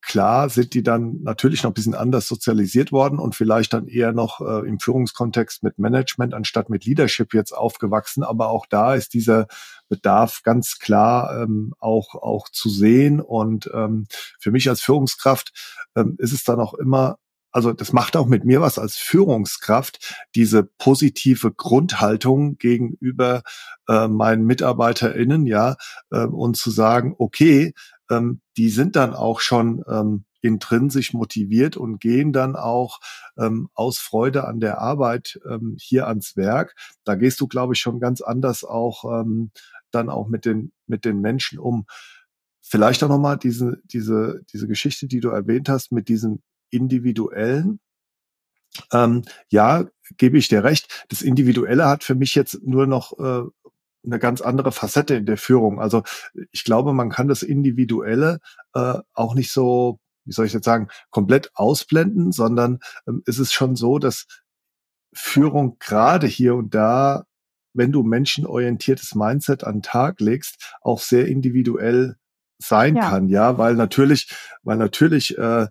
klar sind die dann natürlich noch ein bisschen anders sozialisiert worden und vielleicht dann eher noch äh, im Führungskontext mit Management anstatt mit Leadership jetzt aufgewachsen. Aber auch da ist dieser Bedarf ganz klar ähm, auch, auch zu sehen. Und ähm, für mich als Führungskraft ähm, ist es dann auch immer also das macht auch mit mir was als Führungskraft, diese positive Grundhaltung gegenüber äh, meinen MitarbeiterInnen, ja, äh, und zu sagen, okay, ähm, die sind dann auch schon ähm, intrinsisch motiviert und gehen dann auch ähm, aus Freude an der Arbeit ähm, hier ans Werk. Da gehst du, glaube ich, schon ganz anders auch ähm, dann auch mit den mit den Menschen um. Vielleicht auch nochmal diese diese diese Geschichte, die du erwähnt hast mit diesem individuellen. Ähm, ja, gebe ich dir recht. Das Individuelle hat für mich jetzt nur noch äh, eine ganz andere Facette in der Führung. Also ich glaube, man kann das Individuelle äh, auch nicht so, wie soll ich jetzt sagen, komplett ausblenden, sondern ähm, ist es schon so, dass Führung gerade hier und da, wenn du menschenorientiertes Mindset an den Tag legst, auch sehr individuell sein ja. kann, ja, weil natürlich, weil natürlich äh,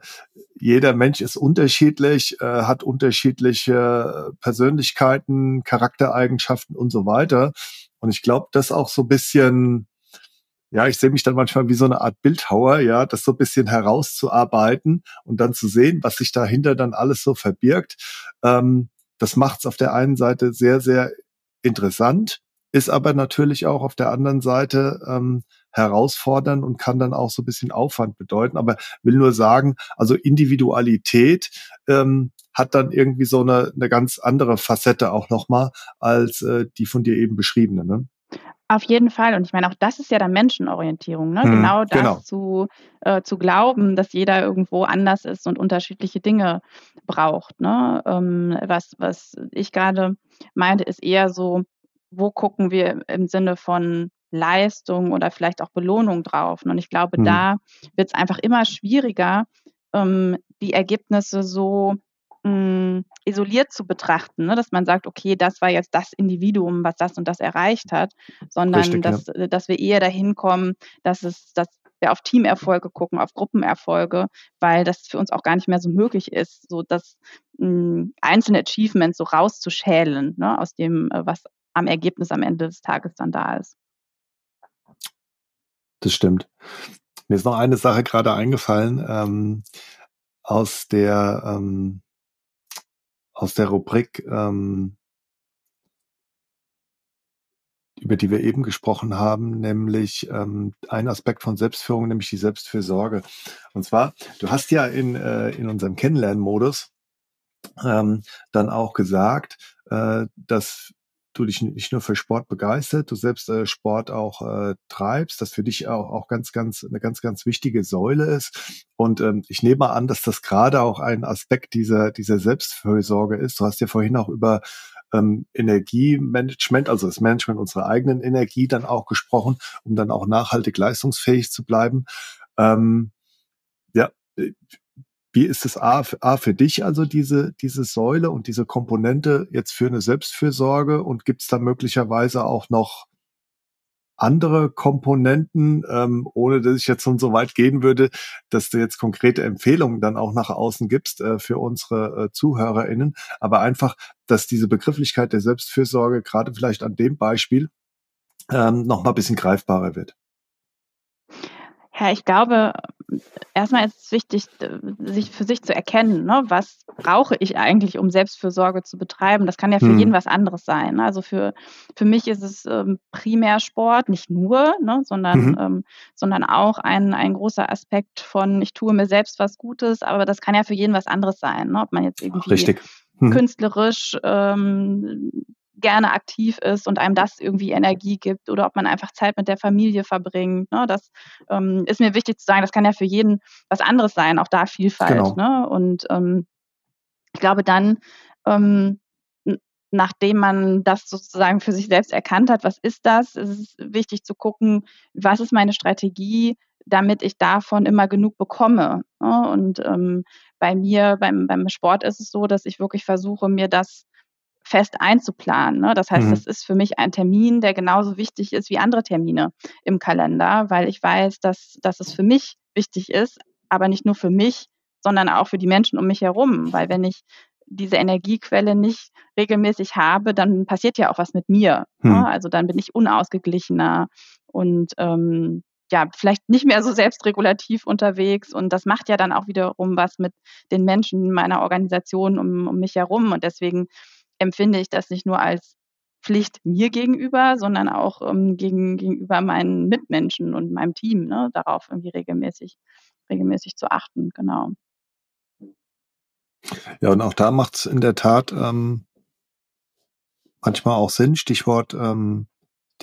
jeder Mensch ist unterschiedlich, äh, hat unterschiedliche Persönlichkeiten, Charaktereigenschaften und so weiter. Und ich glaube, das auch so ein bisschen, ja, ich sehe mich dann manchmal wie so eine Art Bildhauer, ja, das so ein bisschen herauszuarbeiten und dann zu sehen, was sich dahinter dann alles so verbirgt. Ähm, das macht es auf der einen Seite sehr, sehr interessant, ist aber natürlich auch auf der anderen Seite ähm, herausfordern und kann dann auch so ein bisschen Aufwand bedeuten. Aber will nur sagen, also Individualität ähm, hat dann irgendwie so eine, eine ganz andere Facette auch nochmal als äh, die von dir eben beschriebene. Ne? Auf jeden Fall. Und ich meine, auch das ist ja dann Menschenorientierung, ne? Hm, genau das genau. Zu, äh, zu glauben, dass jeder irgendwo anders ist und unterschiedliche Dinge braucht. Ne? Ähm, was, was ich gerade meinte, ist eher so, wo gucken wir im Sinne von Leistung oder vielleicht auch Belohnung drauf. Und ich glaube, hm. da wird es einfach immer schwieriger, ähm, die Ergebnisse so mh, hm, isoliert zu betrachten, ne? dass man sagt, okay, das war jetzt das Individuum, was das und das erreicht hat, sondern Richtig, dass, ja. dass wir eher dahin kommen, dass es, dass wir auf Teamerfolge gucken, auf Gruppenerfolge, weil das für uns auch gar nicht mehr so möglich ist, so dass mh, hm, einzelne Achievements so rauszuschälen, ne? aus dem, äh, was am Ergebnis am Ende des Tages dann da ist. Das stimmt. Mir ist noch eine Sache gerade eingefallen ähm, aus der ähm, aus der Rubrik, ähm, über die wir eben gesprochen haben, nämlich ähm, ein Aspekt von Selbstführung, nämlich die Selbstfürsorge. Und zwar, du hast ja in, äh, in unserem Kennenlernmodus ähm, dann auch gesagt, äh, dass du dich nicht nur für Sport begeistert, du selbst äh, Sport auch äh, treibst, das für dich auch, auch ganz, ganz, eine ganz, ganz wichtige Säule ist. Und ähm, ich nehme an, dass das gerade auch ein Aspekt dieser, dieser Selbstfürsorge ist. Du hast ja vorhin auch über ähm, Energiemanagement, also das Management unserer eigenen Energie dann auch gesprochen, um dann auch nachhaltig leistungsfähig zu bleiben. Ähm, ja, äh, wie ist es A, A für dich also diese, diese Säule und diese Komponente jetzt für eine Selbstfürsorge und gibt es da möglicherweise auch noch andere Komponenten, ähm, ohne dass ich jetzt schon so weit gehen würde, dass du jetzt konkrete Empfehlungen dann auch nach außen gibst äh, für unsere äh, ZuhörerInnen, aber einfach, dass diese Begrifflichkeit der Selbstfürsorge gerade vielleicht an dem Beispiel ähm, noch mal ein bisschen greifbarer wird. Ja, ich glaube, erstmal ist es wichtig, sich für sich zu erkennen, ne? was brauche ich eigentlich, um Selbstfürsorge zu betreiben. Das kann ja für hm. jeden was anderes sein. Ne? Also für, für mich ist es ähm, Primärsport, nicht nur, ne? sondern, mhm. ähm, sondern auch ein, ein großer Aspekt von, ich tue mir selbst was Gutes, aber das kann ja für jeden was anderes sein. Ne? Ob man jetzt irgendwie Richtig. Hm. künstlerisch ähm, gerne aktiv ist und einem das irgendwie Energie gibt oder ob man einfach Zeit mit der Familie verbringt. Ne? Das ähm, ist mir wichtig zu sagen, das kann ja für jeden was anderes sein, auch da Vielfalt. Genau. Ne? Und ähm, ich glaube dann, ähm, nachdem man das sozusagen für sich selbst erkannt hat, was ist das, ist es wichtig zu gucken, was ist meine Strategie, damit ich davon immer genug bekomme. Ne? Und ähm, bei mir, beim, beim Sport ist es so, dass ich wirklich versuche, mir das fest einzuplanen. Ne? Das heißt, mhm. das ist für mich ein Termin, der genauso wichtig ist wie andere Termine im Kalender, weil ich weiß, dass, dass es für mich wichtig ist, aber nicht nur für mich, sondern auch für die Menschen um mich herum. Weil wenn ich diese Energiequelle nicht regelmäßig habe, dann passiert ja auch was mit mir. Ne? Ne? Also dann bin ich unausgeglichener und ähm, ja, vielleicht nicht mehr so selbstregulativ unterwegs. Und das macht ja dann auch wiederum was mit den Menschen meiner Organisation um, um mich herum. Und deswegen empfinde ich das nicht nur als Pflicht mir gegenüber, sondern auch ähm, gegen, gegenüber meinen Mitmenschen und meinem Team, ne, darauf irgendwie regelmäßig, regelmäßig zu achten, genau. Ja, und auch da macht es in der Tat ähm, manchmal auch Sinn, Stichwort ähm,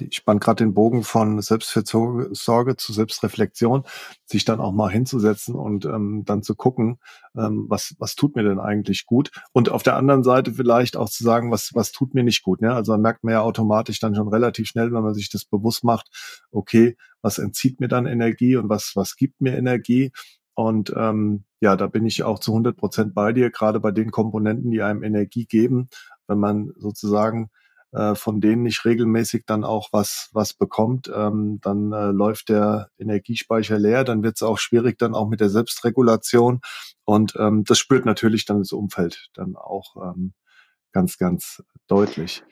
ich spann gerade den Bogen von Selbstfürsorge zu Selbstreflexion, sich dann auch mal hinzusetzen und ähm, dann zu gucken, ähm, was, was tut mir denn eigentlich gut? Und auf der anderen Seite vielleicht auch zu sagen, was, was tut mir nicht gut. Ne? Also man merkt man ja automatisch dann schon relativ schnell, wenn man sich das bewusst macht, okay, was entzieht mir dann Energie und was, was gibt mir Energie? Und ähm, ja, da bin ich auch zu 100 Prozent bei dir, gerade bei den Komponenten, die einem Energie geben, wenn man sozusagen äh, von denen nicht regelmäßig dann auch was, was bekommt, ähm, dann äh, läuft der Energiespeicher leer, dann wird es auch schwierig dann auch mit der Selbstregulation und ähm, das spürt natürlich dann das Umfeld dann auch ähm, ganz, ganz deutlich.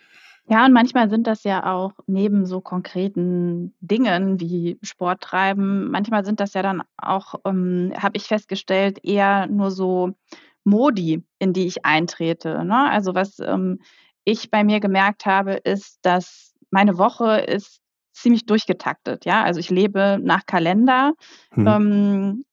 Ja, und manchmal sind das ja auch neben so konkreten Dingen wie Sport treiben, manchmal sind das ja dann auch, ähm, habe ich festgestellt, eher nur so Modi, in die ich eintrete. Ne? Also was ähm, ich bei mir gemerkt habe, ist, dass meine Woche ist ziemlich durchgetaktet. Ja, also ich lebe nach Kalender, hm. ähm,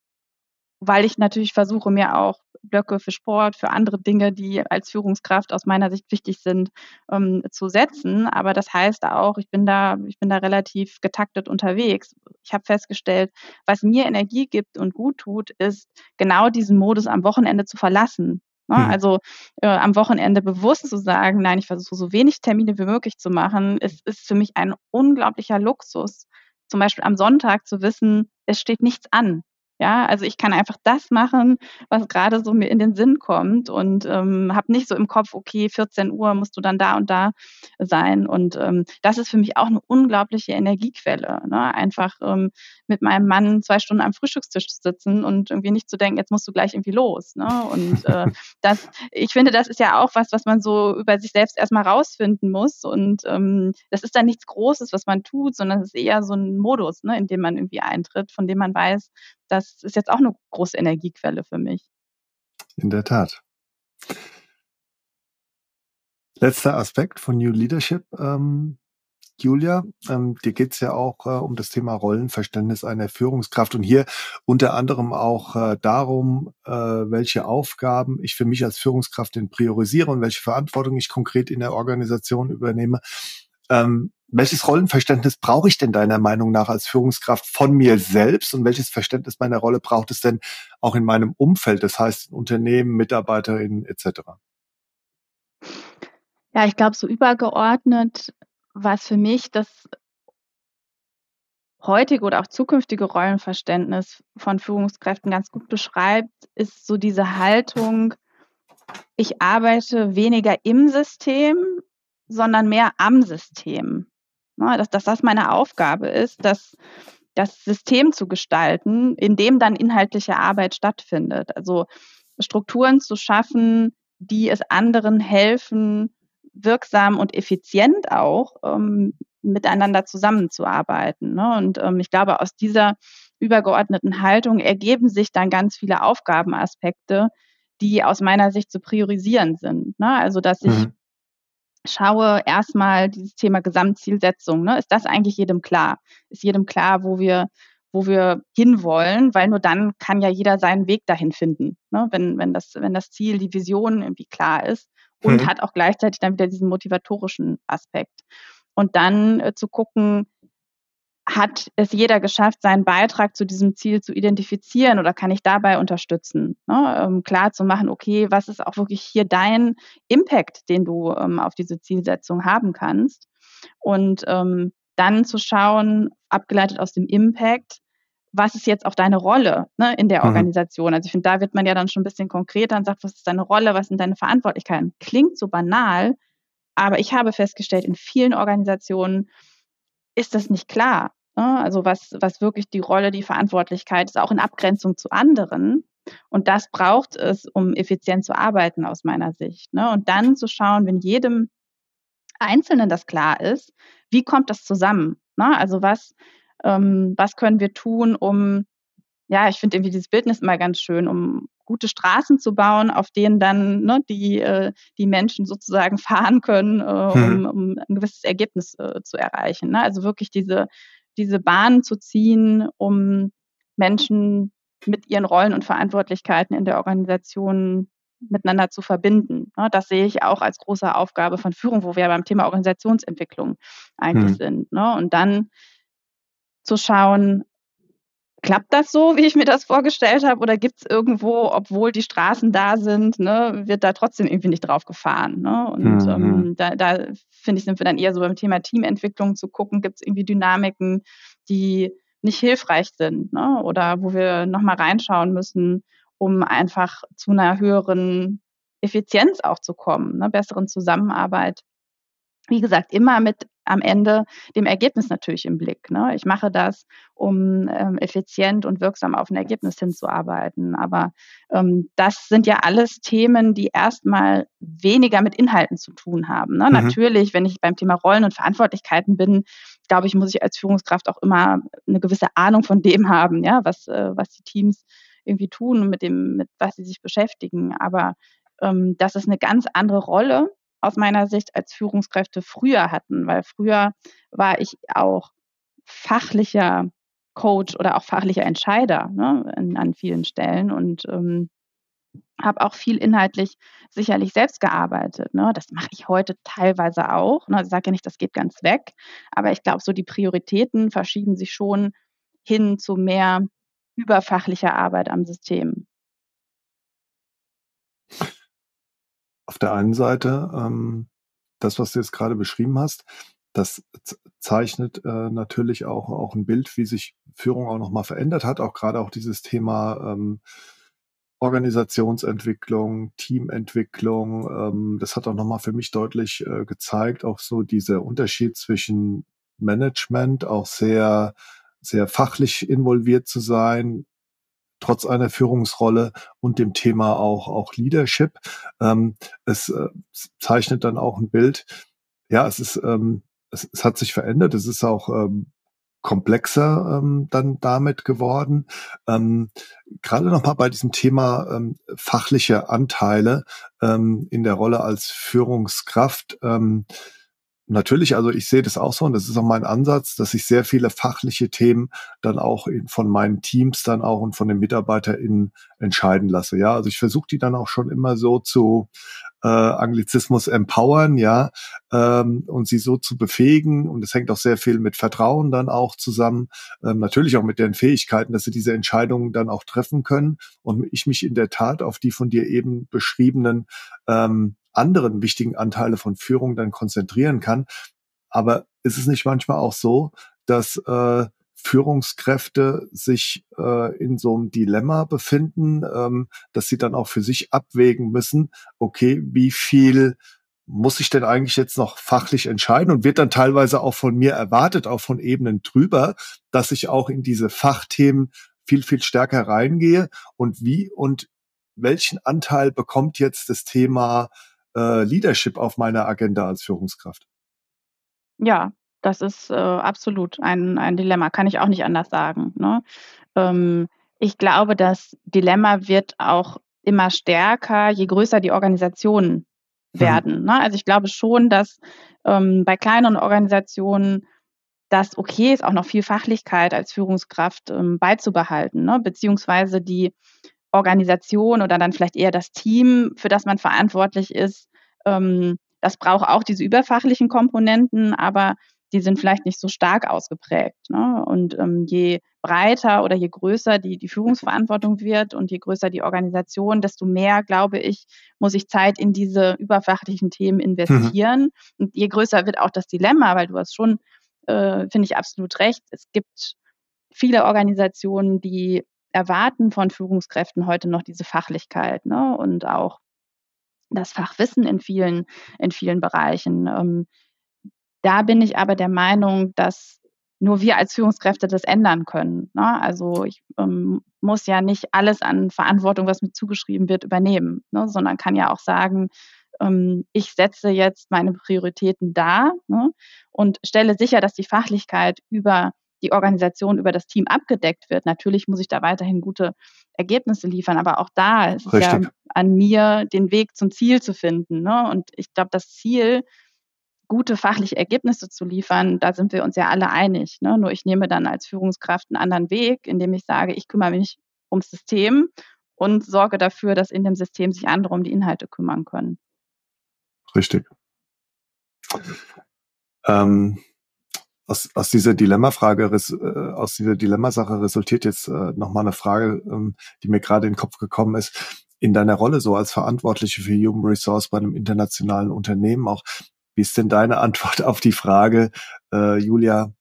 weil ich natürlich versuche, mir auch Blöcke für Sport, für andere Dinge, die als Führungskraft aus meiner Sicht wichtig sind, ähm, zu setzen. Aber das heißt auch, ich bin da, ich bin da relativ getaktet unterwegs. Ich habe festgestellt, was mir Energie gibt und gut tut, ist genau diesen Modus am Wochenende zu verlassen. Ne? Hm. Also äh, am Wochenende bewusst zu sagen, nein, ich versuche so wenig Termine wie möglich zu machen, ist, ist für mich ein unglaublicher Luxus. Zum Beispiel am Sonntag zu wissen, es steht nichts an. Ja, also ich kann einfach das machen, was gerade so mir in den Sinn kommt und ähm, habe nicht so im Kopf, okay, 14 Uhr musst du dann da und da sein. Und ähm, das ist für mich auch eine unglaubliche Energiequelle. Ne? Einfach ähm, mit meinem Mann zwei Stunden am Frühstückstisch zu sitzen und irgendwie nicht zu denken, jetzt musst du gleich irgendwie los. Ne? Und äh, das, ich finde, das ist ja auch was, was man so über sich selbst erstmal rausfinden muss. Und ähm, das ist dann nichts Großes, was man tut, sondern es ist eher so ein Modus, ne, in dem man irgendwie eintritt, von dem man weiß, das ist jetzt auch eine große Energiequelle für mich. In der Tat. Letzter Aspekt von New Leadership. Ähm, Julia, ähm, dir geht es ja auch äh, um das Thema Rollenverständnis einer Führungskraft und hier unter anderem auch äh, darum, äh, welche Aufgaben ich für mich als Führungskraft denn priorisiere und welche Verantwortung ich konkret in der Organisation übernehme. Ähm, welches Rollenverständnis brauche ich denn deiner Meinung nach als Führungskraft von mir selbst und welches Verständnis meiner Rolle braucht es denn auch in meinem Umfeld, das heißt Unternehmen, Mitarbeiterinnen etc.? Ja, ich glaube, so übergeordnet, was für mich das heutige oder auch zukünftige Rollenverständnis von Führungskräften ganz gut beschreibt, ist so diese Haltung, ich arbeite weniger im System, sondern mehr am System. Ne, dass, dass das meine Aufgabe ist, dass das System zu gestalten, in dem dann inhaltliche Arbeit stattfindet. Also Strukturen zu schaffen, die es anderen helfen, wirksam und effizient auch ähm, miteinander zusammenzuarbeiten. Ne? Und ähm, ich glaube, aus dieser übergeordneten Haltung ergeben sich dann ganz viele Aufgabenaspekte, die aus meiner Sicht zu priorisieren sind. Ne? Also, dass ich mhm schaue erstmal dieses Thema Gesamtzielsetzung. Ne? Ist das eigentlich jedem klar? Ist jedem klar, wo wir, wo wir hinwollen? Weil nur dann kann ja jeder seinen Weg dahin finden. Ne? Wenn, wenn, das, wenn das Ziel, die Vision irgendwie klar ist und mhm. hat auch gleichzeitig dann wieder diesen motivatorischen Aspekt. Und dann äh, zu gucken, hat es jeder geschafft, seinen Beitrag zu diesem Ziel zu identifizieren oder kann ich dabei unterstützen? Ne? Ähm, klar zu machen, okay, was ist auch wirklich hier dein Impact, den du ähm, auf diese Zielsetzung haben kannst? Und ähm, dann zu schauen, abgeleitet aus dem Impact, was ist jetzt auch deine Rolle ne, in der mhm. Organisation? Also ich finde, da wird man ja dann schon ein bisschen konkreter und sagt, was ist deine Rolle, was sind deine Verantwortlichkeiten? Klingt so banal, aber ich habe festgestellt, in vielen Organisationen ist das nicht klar. Ne? Also was, was wirklich die Rolle, die Verantwortlichkeit ist, auch in Abgrenzung zu anderen. Und das braucht es, um effizient zu arbeiten aus meiner Sicht. Ne? Und dann zu schauen, wenn jedem Einzelnen das klar ist, wie kommt das zusammen? Ne? Also was, ähm, was können wir tun, um, ja, ich finde irgendwie dieses Bildnis immer ganz schön, um gute Straßen zu bauen, auf denen dann ne, die, äh, die Menschen sozusagen fahren können, äh, um, mhm. um ein gewisses Ergebnis äh, zu erreichen. Ne? Also wirklich diese, diese Bahn zu ziehen, um Menschen mit ihren Rollen und Verantwortlichkeiten in der Organisation miteinander zu verbinden. Das sehe ich auch als große Aufgabe von Führung, wo wir beim Thema Organisationsentwicklung eigentlich hm. sind. Ne? Und dann zu schauen, Klappt das so, wie ich mir das vorgestellt habe, oder gibt es irgendwo, obwohl die Straßen da sind, ne, wird da trotzdem irgendwie nicht drauf gefahren? Ne? Und mhm. ähm, da, da finde ich, sind wir dann eher so beim Thema Teamentwicklung zu gucken, gibt es irgendwie Dynamiken, die nicht hilfreich sind, ne? oder wo wir nochmal reinschauen müssen, um einfach zu einer höheren Effizienz auch zu kommen, ne? besseren Zusammenarbeit wie gesagt, immer mit am Ende dem Ergebnis natürlich im Blick. Ne? Ich mache das, um ähm, effizient und wirksam auf ein Ergebnis hinzuarbeiten. Aber ähm, das sind ja alles Themen, die erstmal weniger mit Inhalten zu tun haben. Ne? Mhm. Natürlich, wenn ich beim Thema Rollen und Verantwortlichkeiten bin, glaube ich, muss ich als Führungskraft auch immer eine gewisse Ahnung von dem haben, ja, was, äh, was die Teams irgendwie tun und mit dem, mit was sie sich beschäftigen. Aber ähm, das ist eine ganz andere Rolle aus meiner Sicht als Führungskräfte früher hatten, weil früher war ich auch fachlicher Coach oder auch fachlicher Entscheider ne, in, an vielen Stellen und ähm, habe auch viel inhaltlich sicherlich selbst gearbeitet. Ne? Das mache ich heute teilweise auch. Ne? Ich sage ja nicht, das geht ganz weg, aber ich glaube, so die Prioritäten verschieben sich schon hin zu mehr überfachlicher Arbeit am System. Auf der einen Seite, ähm, das, was du jetzt gerade beschrieben hast, das zeichnet äh, natürlich auch, auch ein Bild, wie sich Führung auch nochmal verändert hat, auch gerade auch dieses Thema ähm, Organisationsentwicklung, Teamentwicklung. Ähm, das hat auch nochmal für mich deutlich äh, gezeigt, auch so dieser Unterschied zwischen Management, auch sehr, sehr fachlich involviert zu sein, trotz einer Führungsrolle und dem Thema auch, auch Leadership. Ähm, es äh, zeichnet dann auch ein Bild. Ja, es ist, ähm, es, es hat sich verändert. Es ist auch ähm, komplexer ähm, dann damit geworden. Ähm, Gerade nochmal bei diesem Thema ähm, fachliche Anteile ähm, in der Rolle als Führungskraft. Ähm, Natürlich, also ich sehe das auch so und das ist auch mein Ansatz, dass ich sehr viele fachliche Themen dann auch in, von meinen Teams dann auch und von den MitarbeiterInnen entscheiden lasse. Ja, also ich versuche die dann auch schon immer so zu äh, Anglizismus empowern, ja, ähm, und sie so zu befähigen. Und es hängt auch sehr viel mit Vertrauen dann auch zusammen. Ähm, natürlich auch mit deren Fähigkeiten, dass sie diese Entscheidungen dann auch treffen können. Und ich mich in der Tat auf die von dir eben beschriebenen ähm, anderen wichtigen Anteile von Führung dann konzentrieren kann. Aber ist es nicht manchmal auch so, dass äh, Führungskräfte sich äh, in so einem Dilemma befinden, ähm, dass sie dann auch für sich abwägen müssen, okay, wie viel muss ich denn eigentlich jetzt noch fachlich entscheiden und wird dann teilweise auch von mir erwartet, auch von Ebenen drüber, dass ich auch in diese Fachthemen viel, viel stärker reingehe und wie und welchen Anteil bekommt jetzt das Thema äh, Leadership auf meiner Agenda als Führungskraft? Ja, das ist äh, absolut ein, ein Dilemma, kann ich auch nicht anders sagen. Ne? Ähm, ich glaube, das Dilemma wird auch immer stärker, je größer die Organisationen mhm. werden. Ne? Also ich glaube schon, dass ähm, bei kleineren Organisationen das okay ist, auch noch viel Fachlichkeit als Führungskraft ähm, beizubehalten, ne? beziehungsweise die Organisation oder dann vielleicht eher das Team, für das man verantwortlich ist, ähm, das braucht auch diese überfachlichen Komponenten, aber die sind vielleicht nicht so stark ausgeprägt. Ne? Und ähm, je breiter oder je größer die, die Führungsverantwortung wird und je größer die Organisation, desto mehr, glaube ich, muss ich Zeit in diese überfachlichen Themen investieren. Mhm. Und je größer wird auch das Dilemma, weil du hast schon, äh, finde ich, absolut recht. Es gibt viele Organisationen, die erwarten von Führungskräften heute noch diese Fachlichkeit ne? und auch das Fachwissen in vielen, in vielen Bereichen. Ähm, da bin ich aber der Meinung, dass nur wir als Führungskräfte das ändern können. Ne? Also ich ähm, muss ja nicht alles an Verantwortung, was mir zugeschrieben wird, übernehmen, ne? sondern kann ja auch sagen, ähm, ich setze jetzt meine Prioritäten dar ne? und stelle sicher, dass die Fachlichkeit über die Organisation über das Team abgedeckt wird. Natürlich muss ich da weiterhin gute Ergebnisse liefern, aber auch da ist es ja an mir, den Weg zum Ziel zu finden. Ne? Und ich glaube, das Ziel, gute fachliche Ergebnisse zu liefern, da sind wir uns ja alle einig. Ne? Nur ich nehme dann als Führungskraft einen anderen Weg, indem ich sage, ich kümmere mich ums System und sorge dafür, dass in dem System sich andere um die Inhalte kümmern können. Richtig. Ähm, aus, aus dieser Dilemmafrage, äh, aus dieser Dilemmasache resultiert jetzt äh, nochmal eine Frage, ähm, die mir gerade in den Kopf gekommen ist. In deiner Rolle so als Verantwortliche für Human Resource bei einem internationalen Unternehmen auch, wie ist denn deine Antwort auf die Frage, äh, Julia,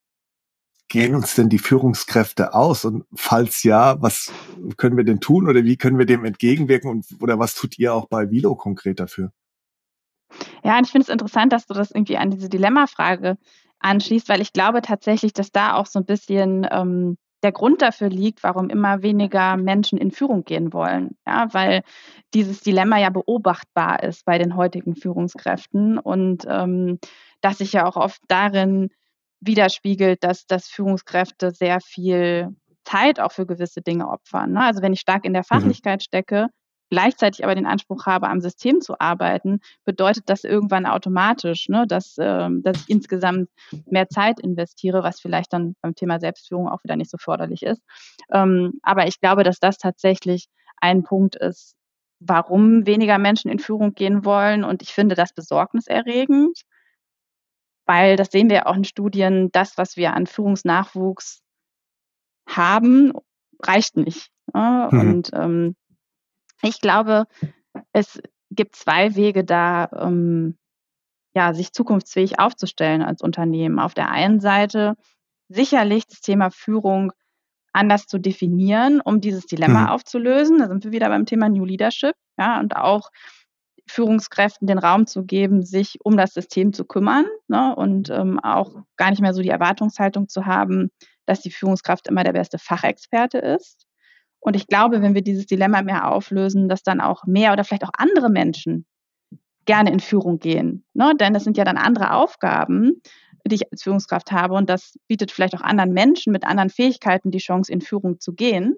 gehen uns denn die Führungskräfte aus? Und falls ja, was können wir denn tun oder wie können wir dem entgegenwirken und oder was tut ihr auch bei Vilo konkret dafür? Ja, und ich finde es interessant, dass du das irgendwie an diese Dilemmafrage anschließt, weil ich glaube tatsächlich, dass da auch so ein bisschen ähm, der Grund dafür liegt, warum immer weniger Menschen in Führung gehen wollen. Ja, weil dieses Dilemma ja beobachtbar ist bei den heutigen Führungskräften und ähm, das sich ja auch oft darin widerspiegelt, dass, dass Führungskräfte sehr viel Zeit auch für gewisse Dinge opfern. Ne? Also wenn ich stark in der mhm. Fachlichkeit stecke, gleichzeitig aber den Anspruch habe, am System zu arbeiten, bedeutet das irgendwann automatisch, ne, dass, äh, dass ich insgesamt mehr Zeit investiere, was vielleicht dann beim Thema Selbstführung auch wieder nicht so förderlich ist. Ähm, aber ich glaube, dass das tatsächlich ein Punkt ist, warum weniger Menschen in Führung gehen wollen. Und ich finde das besorgniserregend, weil das sehen wir auch in Studien, das, was wir an Führungsnachwuchs haben, reicht nicht. Mhm. Und ähm, ich glaube, es gibt zwei Wege da, ähm, ja, sich zukunftsfähig aufzustellen als Unternehmen. Auf der einen Seite sicherlich das Thema Führung anders zu definieren, um dieses Dilemma mhm. aufzulösen. Da sind wir wieder beim Thema New Leadership, ja, und auch Führungskräften den Raum zu geben, sich um das System zu kümmern ne, und ähm, auch gar nicht mehr so die Erwartungshaltung zu haben, dass die Führungskraft immer der beste Fachexperte ist. Und ich glaube, wenn wir dieses Dilemma mehr auflösen, dass dann auch mehr oder vielleicht auch andere Menschen gerne in Führung gehen. Ne? Denn es sind ja dann andere Aufgaben, die ich als Führungskraft habe. Und das bietet vielleicht auch anderen Menschen mit anderen Fähigkeiten die Chance, in Führung zu gehen.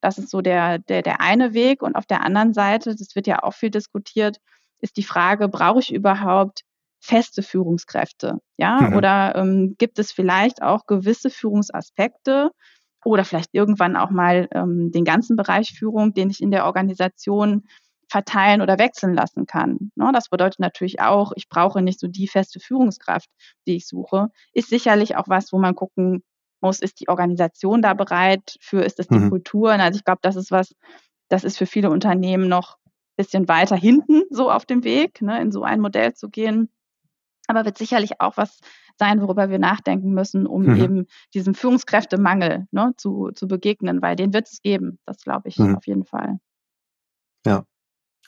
Das ist so der, der, der eine Weg. Und auf der anderen Seite, das wird ja auch viel diskutiert, ist die Frage, brauche ich überhaupt feste Führungskräfte? Ja, mhm. oder ähm, gibt es vielleicht auch gewisse Führungsaspekte oder vielleicht irgendwann auch mal ähm, den ganzen Bereich Führung, den ich in der Organisation verteilen oder wechseln lassen kann. Ne? Das bedeutet natürlich auch, ich brauche nicht so die feste Führungskraft, die ich suche. Ist sicherlich auch was, wo man gucken muss, ist die Organisation da bereit für, ist das die mhm. Kultur? Also ich glaube, das ist was, das ist für viele Unternehmen noch ein bisschen weiter hinten so auf dem Weg, ne, in so ein Modell zu gehen. Aber wird sicherlich auch was sein, worüber wir nachdenken müssen, um mhm. eben diesem Führungskräftemangel ne, zu, zu begegnen, weil den wird es geben. Das glaube ich mhm. auf jeden Fall. Ja,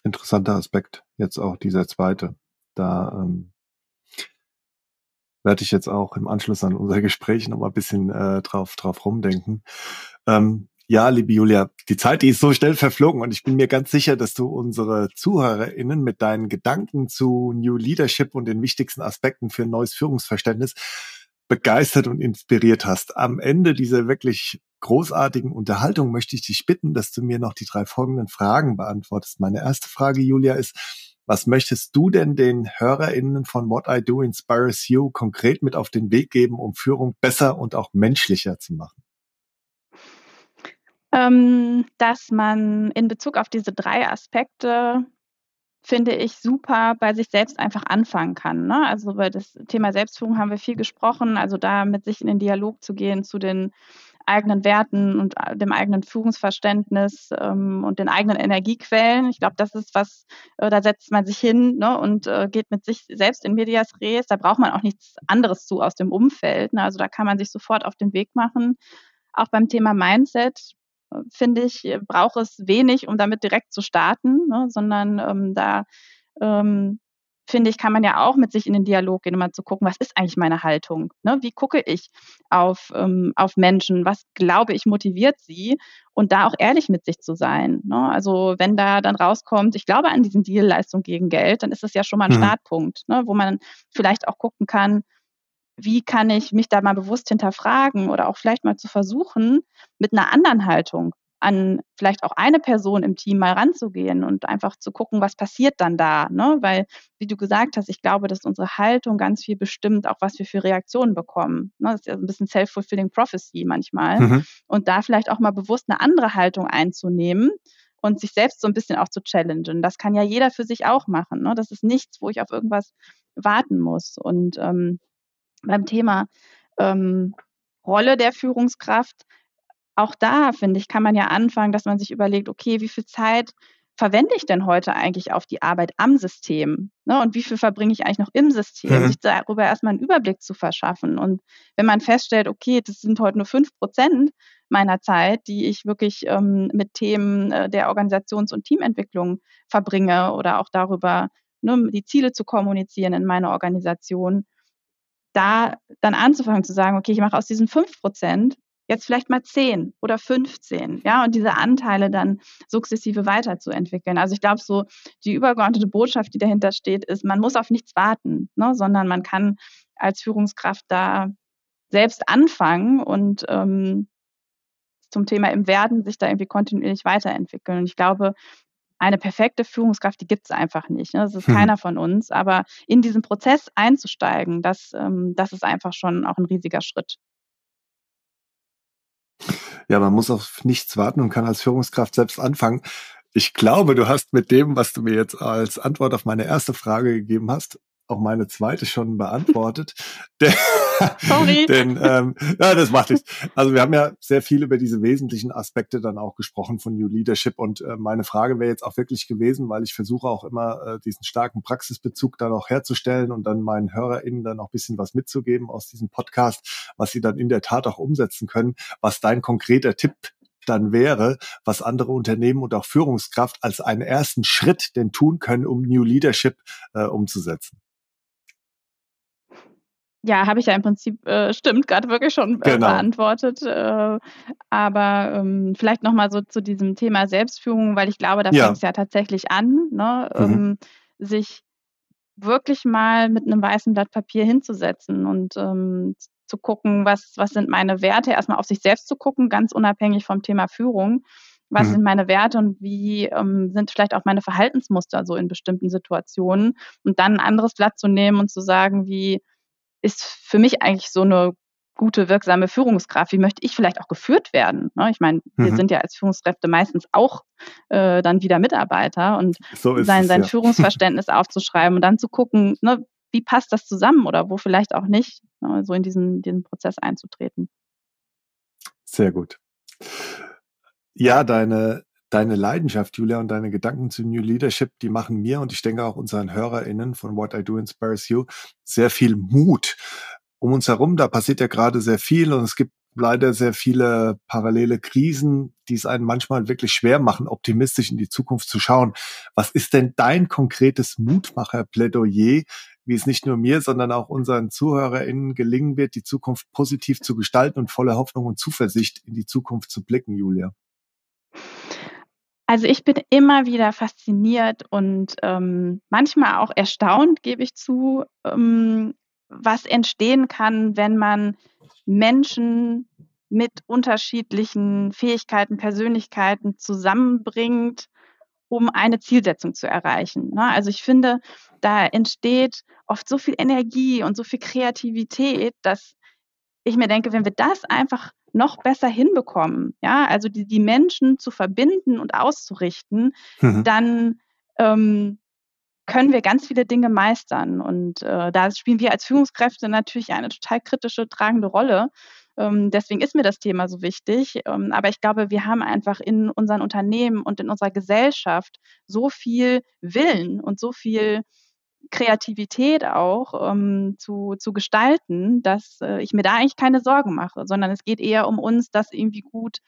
interessanter Aspekt, jetzt auch dieser zweite. Da ähm, werde ich jetzt auch im Anschluss an unser Gespräch noch mal ein bisschen äh, drauf, drauf rumdenken. Ähm, ja, liebe Julia, die Zeit, die ist so schnell verflogen und ich bin mir ganz sicher, dass du unsere ZuhörerInnen mit deinen Gedanken zu New Leadership und den wichtigsten Aspekten für ein neues Führungsverständnis begeistert und inspiriert hast. Am Ende dieser wirklich großartigen Unterhaltung möchte ich dich bitten, dass du mir noch die drei folgenden Fragen beantwortest. Meine erste Frage, Julia, ist, was möchtest du denn den HörerInnen von What I Do Inspires You konkret mit auf den Weg geben, um Führung besser und auch menschlicher zu machen? Ähm, dass man in Bezug auf diese drei Aspekte finde ich super bei sich selbst einfach anfangen kann. Ne? Also über das Thema Selbstführung haben wir viel gesprochen, also da mit sich in den Dialog zu gehen zu den eigenen Werten und äh, dem eigenen Führungsverständnis ähm, und den eigenen Energiequellen. Ich glaube, das ist was, äh, da setzt man sich hin ne, und äh, geht mit sich selbst in Medias Res. Da braucht man auch nichts anderes zu aus dem Umfeld. Ne? Also da kann man sich sofort auf den Weg machen. Auch beim Thema Mindset finde ich, braucht es wenig, um damit direkt zu starten, ne, sondern ähm, da ähm, finde ich, kann man ja auch mit sich in den Dialog gehen, um mal zu gucken, was ist eigentlich meine Haltung? Ne? Wie gucke ich auf, ähm, auf Menschen? Was glaube ich motiviert sie? Und da auch ehrlich mit sich zu sein. Ne? Also wenn da dann rauskommt, ich glaube an diesen Deal Leistung gegen Geld, dann ist das ja schon mal ein mhm. Startpunkt, ne? wo man vielleicht auch gucken kann, wie kann ich mich da mal bewusst hinterfragen oder auch vielleicht mal zu versuchen, mit einer anderen Haltung an vielleicht auch eine Person im Team mal ranzugehen und einfach zu gucken, was passiert dann da. Ne? Weil, wie du gesagt hast, ich glaube, dass unsere Haltung ganz viel bestimmt, auch was wir für Reaktionen bekommen. Ne? Das ist ja ein bisschen self-fulfilling prophecy manchmal. Mhm. Und da vielleicht auch mal bewusst eine andere Haltung einzunehmen und sich selbst so ein bisschen auch zu challengen. Das kann ja jeder für sich auch machen. Ne? Das ist nichts, wo ich auf irgendwas warten muss. Und ähm, beim Thema ähm, Rolle der Führungskraft auch da, finde ich, kann man ja anfangen, dass man sich überlegt, okay, wie viel Zeit verwende ich denn heute eigentlich auf die Arbeit am System? Ne? Und wie viel verbringe ich eigentlich noch im System? Mhm. Sich darüber erstmal einen Überblick zu verschaffen. Und wenn man feststellt, okay, das sind heute nur fünf Prozent meiner Zeit, die ich wirklich ähm, mit Themen äh, der Organisations- und Teamentwicklung verbringe oder auch darüber, ne, die Ziele zu kommunizieren in meiner Organisation, da dann anzufangen zu sagen, okay, ich mache aus diesen fünf Prozent jetzt vielleicht mal 10 oder 15, ja, und diese Anteile dann sukzessive weiterzuentwickeln. Also ich glaube, so die übergeordnete Botschaft, die dahinter steht, ist, man muss auf nichts warten, ne, sondern man kann als Führungskraft da selbst anfangen und ähm, zum Thema im Werden sich da irgendwie kontinuierlich weiterentwickeln. Und ich glaube, eine perfekte Führungskraft, die gibt es einfach nicht. Ne? Das ist hm. keiner von uns. Aber in diesen Prozess einzusteigen, das, ähm, das ist einfach schon auch ein riesiger Schritt. Ja, man muss auf nichts warten und kann als Führungskraft selbst anfangen. Ich glaube, du hast mit dem, was du mir jetzt als Antwort auf meine erste Frage gegeben hast, auch meine zweite schon beantwortet. Sorry. Denn ähm, ja, das macht nichts. Also wir haben ja sehr viel über diese wesentlichen Aspekte dann auch gesprochen von New Leadership und äh, meine Frage wäre jetzt auch wirklich gewesen, weil ich versuche auch immer äh, diesen starken Praxisbezug dann auch herzustellen und dann meinen HörerInnen dann auch bisschen was mitzugeben aus diesem Podcast, was sie dann in der Tat auch umsetzen können, was dein konkreter Tipp dann wäre, was andere Unternehmen und auch Führungskraft als einen ersten Schritt denn tun können, um New Leadership äh, umzusetzen. Ja, habe ich ja im Prinzip, äh, stimmt, gerade wirklich schon äh, genau. beantwortet. Äh, aber ähm, vielleicht nochmal so zu diesem Thema Selbstführung, weil ich glaube, da ja. fängt es ja tatsächlich an, ne, mhm. ähm, sich wirklich mal mit einem weißen Blatt Papier hinzusetzen und ähm, zu gucken, was, was sind meine Werte, erstmal auf sich selbst zu gucken, ganz unabhängig vom Thema Führung. Was mhm. sind meine Werte und wie ähm, sind vielleicht auch meine Verhaltensmuster so in bestimmten Situationen? Und dann ein anderes Blatt zu nehmen und zu sagen, wie ist für mich eigentlich so eine gute, wirksame Führungskraft? Wie möchte ich vielleicht auch geführt werden? Ne? Ich meine, wir mhm. sind ja als Führungskräfte meistens auch äh, dann wieder Mitarbeiter und so sein, es, sein ja. Führungsverständnis aufzuschreiben und dann zu gucken, ne, wie passt das zusammen oder wo vielleicht auch nicht, ne, so in diesen, diesen Prozess einzutreten. Sehr gut. Ja, deine, deine Leidenschaft, Julia, und deine Gedanken zu New Leadership, die machen mir und ich denke auch unseren HörerInnen von What I Do Inspires You sehr viel Mut. Um uns herum, da passiert ja gerade sehr viel und es gibt leider sehr viele parallele Krisen, die es einen manchmal wirklich schwer machen, optimistisch in die Zukunft zu schauen. Was ist denn dein konkretes Mutmacher-Plädoyer, wie es nicht nur mir, sondern auch unseren ZuhörerInnen gelingen wird, die Zukunft positiv zu gestalten und voller Hoffnung und Zuversicht in die Zukunft zu blicken, Julia? Also ich bin immer wieder fasziniert und ähm, manchmal auch erstaunt, gebe ich zu, ähm, was entstehen kann, wenn man Menschen mit unterschiedlichen Fähigkeiten, Persönlichkeiten zusammenbringt, um eine Zielsetzung zu erreichen. Ne? Also ich finde, da entsteht oft so viel Energie und so viel Kreativität, dass ich mir denke, wenn wir das einfach noch besser hinbekommen, ja, also die, die Menschen zu verbinden und auszurichten, mhm. dann ähm, können wir ganz viele Dinge meistern. Und äh, da spielen wir als Führungskräfte natürlich eine total kritische, tragende Rolle. Ähm, deswegen ist mir das Thema so wichtig. Ähm, aber ich glaube, wir haben einfach in unseren Unternehmen und in unserer Gesellschaft so viel Willen und so viel Kreativität auch ähm, zu, zu gestalten, dass äh, ich mir da eigentlich keine Sorgen mache, sondern es geht eher um uns, das irgendwie gut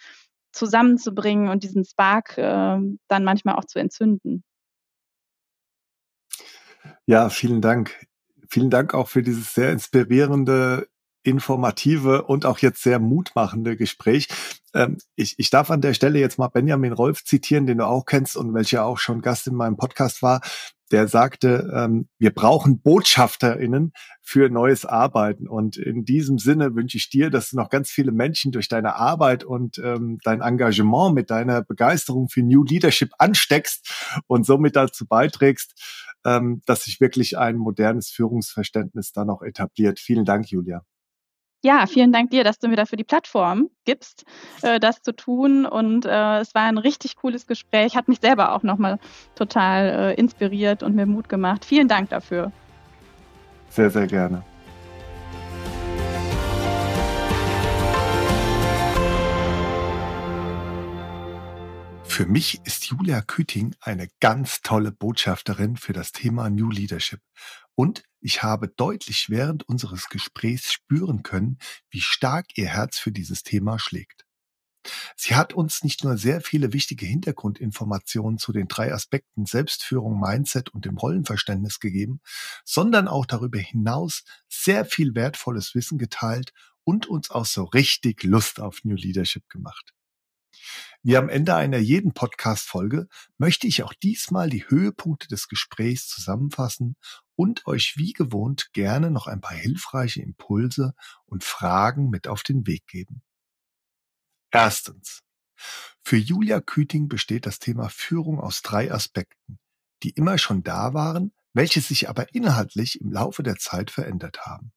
zusammenzubringen und diesen Spark äh, dann manchmal auch zu entzünden. Ja, vielen Dank. Vielen Dank auch für dieses sehr inspirierende, informative und auch jetzt sehr mutmachende Gespräch. Ähm, ich, ich darf an der Stelle jetzt mal Benjamin Rolf zitieren, den du auch kennst und welcher auch schon Gast in meinem Podcast war der sagte, ähm, wir brauchen BotschafterInnen für neues Arbeiten. Und in diesem Sinne wünsche ich dir, dass du noch ganz viele Menschen durch deine Arbeit und ähm, dein Engagement mit deiner Begeisterung für New Leadership ansteckst und somit dazu beiträgst, ähm, dass sich wirklich ein modernes Führungsverständnis dann auch etabliert. Vielen Dank, Julia. Ja, vielen Dank dir, dass du mir dafür die Plattform gibst, äh, das zu tun. Und äh, es war ein richtig cooles Gespräch, hat mich selber auch nochmal total äh, inspiriert und mir Mut gemacht. Vielen Dank dafür. Sehr, sehr gerne. Für mich ist Julia Küting eine ganz tolle Botschafterin für das Thema New Leadership. Und ich habe deutlich während unseres Gesprächs spüren können, wie stark ihr Herz für dieses Thema schlägt. Sie hat uns nicht nur sehr viele wichtige Hintergrundinformationen zu den drei Aspekten Selbstführung, Mindset und dem Rollenverständnis gegeben, sondern auch darüber hinaus sehr viel wertvolles Wissen geteilt und uns auch so richtig Lust auf New Leadership gemacht. Wie am Ende einer jeden Podcast-Folge möchte ich auch diesmal die Höhepunkte des Gesprächs zusammenfassen und euch wie gewohnt gerne noch ein paar hilfreiche Impulse und Fragen mit auf den Weg geben. Erstens. Für Julia Küting besteht das Thema Führung aus drei Aspekten, die immer schon da waren, welche sich aber inhaltlich im Laufe der Zeit verändert haben.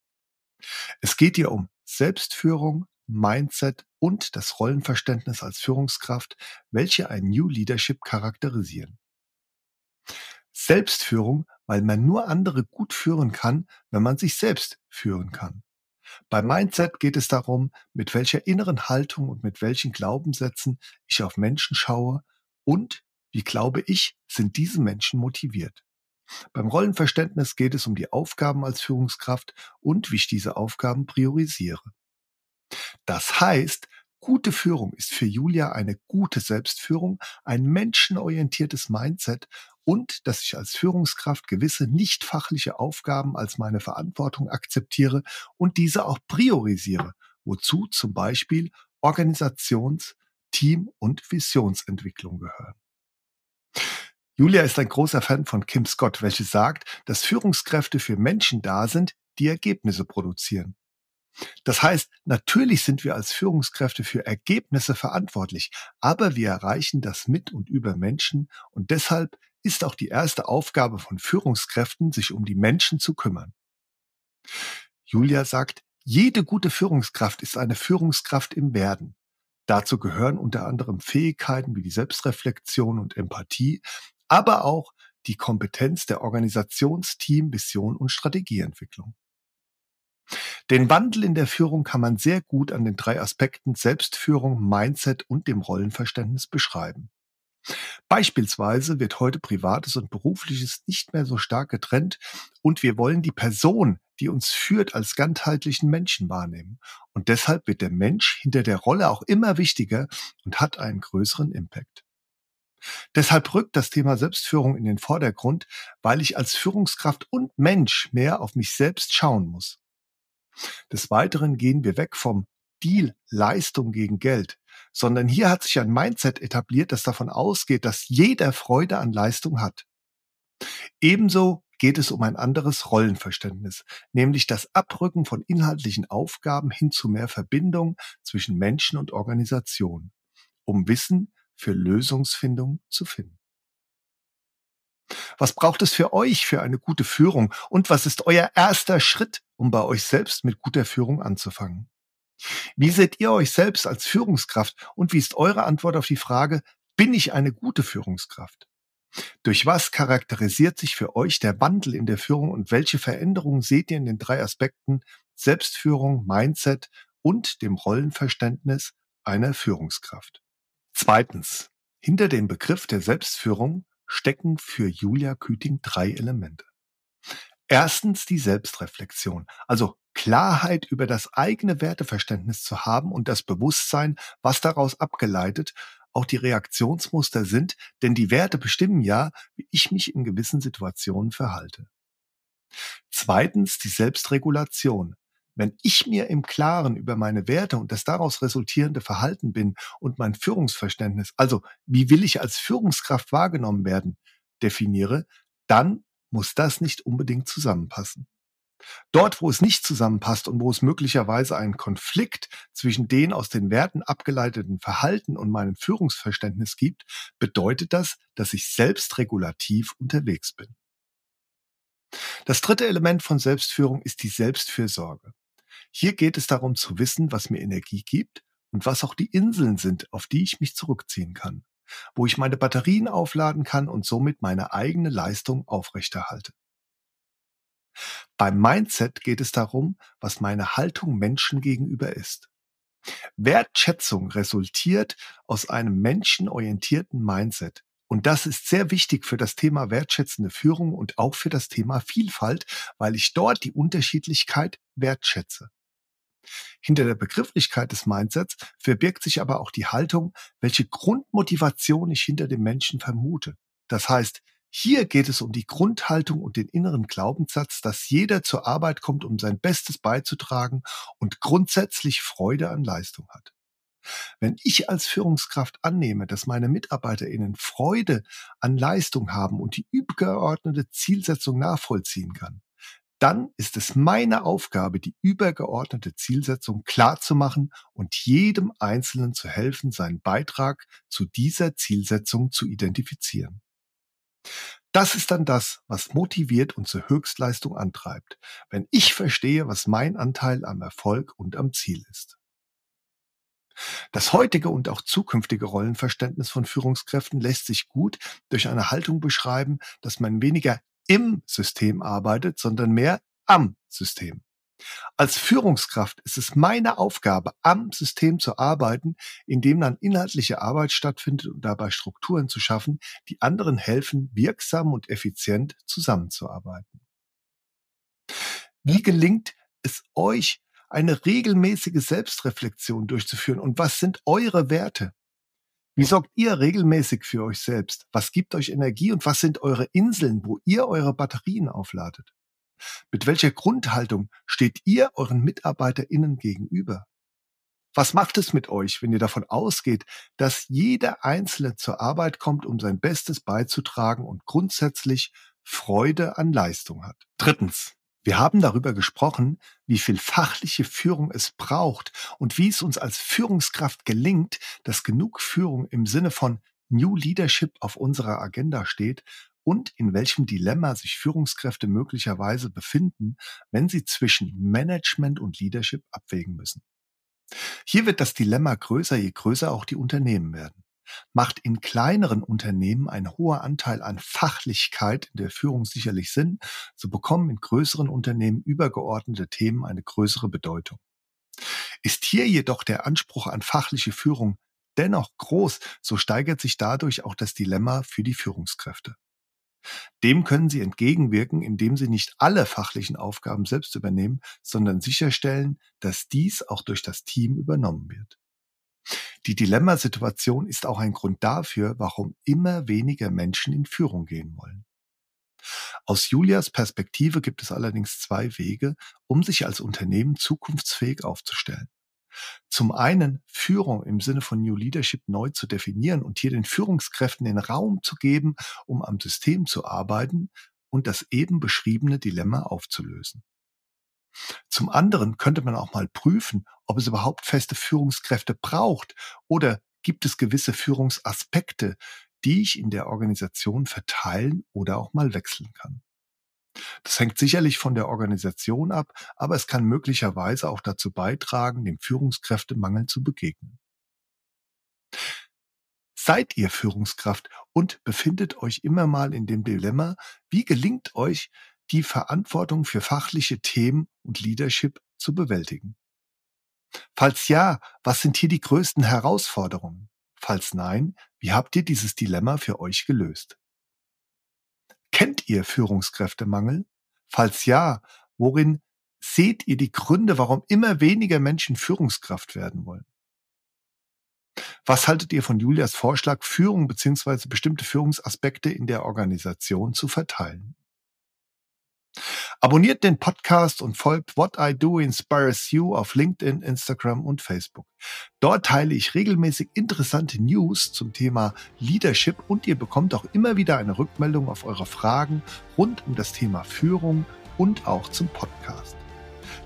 Es geht ihr um Selbstführung, Mindset und das Rollenverständnis als Führungskraft, welche ein New Leadership charakterisieren. Selbstführung, weil man nur andere gut führen kann, wenn man sich selbst führen kann. Bei Mindset geht es darum, mit welcher inneren Haltung und mit welchen Glaubenssätzen ich auf Menschen schaue und wie glaube ich, sind diese Menschen motiviert. Beim Rollenverständnis geht es um die Aufgaben als Führungskraft und wie ich diese Aufgaben priorisiere. Das heißt, gute Führung ist für Julia eine gute Selbstführung, ein menschenorientiertes Mindset und dass ich als Führungskraft gewisse nicht fachliche Aufgaben als meine Verantwortung akzeptiere und diese auch priorisiere, wozu zum Beispiel Organisations-, Team- und Visionsentwicklung gehören. Julia ist ein großer Fan von Kim Scott, welche sagt, dass Führungskräfte für Menschen da sind, die Ergebnisse produzieren. Das heißt, natürlich sind wir als Führungskräfte für Ergebnisse verantwortlich, aber wir erreichen das mit und über Menschen und deshalb ist auch die erste Aufgabe von Führungskräften, sich um die Menschen zu kümmern. Julia sagt, jede gute Führungskraft ist eine Führungskraft im Werden. Dazu gehören unter anderem Fähigkeiten wie die Selbstreflexion und Empathie, aber auch die Kompetenz der Organisationsteam, Vision und Strategieentwicklung. Den Wandel in der Führung kann man sehr gut an den drei Aspekten Selbstführung, Mindset und dem Rollenverständnis beschreiben. Beispielsweise wird heute Privates und Berufliches nicht mehr so stark getrennt und wir wollen die Person, die uns führt, als ganzheitlichen Menschen wahrnehmen. Und deshalb wird der Mensch hinter der Rolle auch immer wichtiger und hat einen größeren Impact. Deshalb rückt das Thema Selbstführung in den Vordergrund, weil ich als Führungskraft und Mensch mehr auf mich selbst schauen muss. Des Weiteren gehen wir weg vom Deal Leistung gegen Geld, sondern hier hat sich ein Mindset etabliert, das davon ausgeht, dass jeder Freude an Leistung hat. Ebenso geht es um ein anderes Rollenverständnis, nämlich das Abrücken von inhaltlichen Aufgaben hin zu mehr Verbindung zwischen Menschen und Organisationen, um Wissen für Lösungsfindung zu finden. Was braucht es für euch für eine gute Führung und was ist euer erster Schritt, um bei euch selbst mit guter Führung anzufangen? Wie seht ihr euch selbst als Führungskraft und wie ist eure Antwort auf die Frage, bin ich eine gute Führungskraft? Durch was charakterisiert sich für euch der Wandel in der Führung und welche Veränderungen seht ihr in den drei Aspekten Selbstführung, Mindset und dem Rollenverständnis einer Führungskraft? Zweitens. Hinter dem Begriff der Selbstführung stecken für Julia Küting drei Elemente. Erstens die Selbstreflexion, also Klarheit über das eigene Werteverständnis zu haben und das Bewusstsein, was daraus abgeleitet auch die Reaktionsmuster sind, denn die Werte bestimmen ja, wie ich mich in gewissen Situationen verhalte. Zweitens die Selbstregulation. Wenn ich mir im Klaren über meine Werte und das daraus resultierende Verhalten bin und mein Führungsverständnis, also wie will ich als Führungskraft wahrgenommen werden, definiere, dann muss das nicht unbedingt zusammenpassen. Dort, wo es nicht zusammenpasst und wo es möglicherweise einen Konflikt zwischen den aus den Werten abgeleiteten Verhalten und meinem Führungsverständnis gibt, bedeutet das, dass ich selbstregulativ unterwegs bin. Das dritte Element von Selbstführung ist die Selbstfürsorge. Hier geht es darum zu wissen, was mir Energie gibt und was auch die Inseln sind, auf die ich mich zurückziehen kann, wo ich meine Batterien aufladen kann und somit meine eigene Leistung aufrechterhalte. Beim Mindset geht es darum, was meine Haltung Menschen gegenüber ist. Wertschätzung resultiert aus einem menschenorientierten Mindset. Und das ist sehr wichtig für das Thema wertschätzende Führung und auch für das Thema Vielfalt, weil ich dort die Unterschiedlichkeit wertschätze. Hinter der Begrifflichkeit des Mindsets verbirgt sich aber auch die Haltung, welche Grundmotivation ich hinter dem Menschen vermute. Das heißt, hier geht es um die Grundhaltung und den inneren Glaubenssatz, dass jeder zur Arbeit kommt, um sein Bestes beizutragen und grundsätzlich Freude an Leistung hat. Wenn ich als Führungskraft annehme, dass meine MitarbeiterInnen Freude an Leistung haben und die übergeordnete Zielsetzung nachvollziehen kann, dann ist es meine Aufgabe, die übergeordnete Zielsetzung klar zu machen und jedem Einzelnen zu helfen, seinen Beitrag zu dieser Zielsetzung zu identifizieren. Das ist dann das, was motiviert und zur Höchstleistung antreibt, wenn ich verstehe, was mein Anteil am Erfolg und am Ziel ist. Das heutige und auch zukünftige Rollenverständnis von Führungskräften lässt sich gut durch eine Haltung beschreiben, dass man weniger im System arbeitet, sondern mehr am System. Als Führungskraft ist es meine Aufgabe, am System zu arbeiten, in dem dann inhaltliche Arbeit stattfindet und dabei Strukturen zu schaffen, die anderen helfen, wirksam und effizient zusammenzuarbeiten. Wie gelingt es euch, eine regelmäßige Selbstreflexion durchzuführen? Und was sind eure Werte? Wie sorgt ihr regelmäßig für euch selbst? Was gibt euch Energie und was sind eure Inseln, wo ihr eure Batterien aufladet? Mit welcher Grundhaltung steht ihr euren MitarbeiterInnen gegenüber? Was macht es mit euch, wenn ihr davon ausgeht, dass jeder Einzelne zur Arbeit kommt, um sein Bestes beizutragen und grundsätzlich Freude an Leistung hat? Drittens. Wir haben darüber gesprochen, wie viel fachliche Führung es braucht und wie es uns als Führungskraft gelingt, dass genug Führung im Sinne von New Leadership auf unserer Agenda steht und in welchem Dilemma sich Führungskräfte möglicherweise befinden, wenn sie zwischen Management und Leadership abwägen müssen. Hier wird das Dilemma größer, je größer auch die Unternehmen werden. Macht in kleineren Unternehmen ein hoher Anteil an Fachlichkeit in der Führung sicherlich Sinn, so bekommen in größeren Unternehmen übergeordnete Themen eine größere Bedeutung. Ist hier jedoch der Anspruch an fachliche Führung dennoch groß, so steigert sich dadurch auch das Dilemma für die Führungskräfte. Dem können sie entgegenwirken, indem sie nicht alle fachlichen Aufgaben selbst übernehmen, sondern sicherstellen, dass dies auch durch das Team übernommen wird. Die Dilemmasituation ist auch ein Grund dafür, warum immer weniger Menschen in Führung gehen wollen. Aus Julias Perspektive gibt es allerdings zwei Wege, um sich als Unternehmen zukunftsfähig aufzustellen. Zum einen Führung im Sinne von New Leadership neu zu definieren und hier den Führungskräften den Raum zu geben, um am System zu arbeiten und das eben beschriebene Dilemma aufzulösen. Zum anderen könnte man auch mal prüfen, ob es überhaupt feste Führungskräfte braucht oder gibt es gewisse Führungsaspekte, die ich in der Organisation verteilen oder auch mal wechseln kann. Das hängt sicherlich von der Organisation ab, aber es kann möglicherweise auch dazu beitragen, dem Führungskräftemangel zu begegnen. Seid ihr Führungskraft und befindet euch immer mal in dem Dilemma, wie gelingt euch, die Verantwortung für fachliche Themen und Leadership zu bewältigen? Falls ja, was sind hier die größten Herausforderungen? Falls nein, wie habt ihr dieses Dilemma für euch gelöst? Kennt ihr Führungskräftemangel? Falls ja, worin seht ihr die Gründe, warum immer weniger Menschen Führungskraft werden wollen? Was haltet ihr von Julias Vorschlag, Führung bzw. bestimmte Führungsaspekte in der Organisation zu verteilen? Abonniert den Podcast und folgt What I Do Inspires You auf LinkedIn, Instagram und Facebook. Dort teile ich regelmäßig interessante News zum Thema Leadership und ihr bekommt auch immer wieder eine Rückmeldung auf eure Fragen rund um das Thema Führung und auch zum Podcast.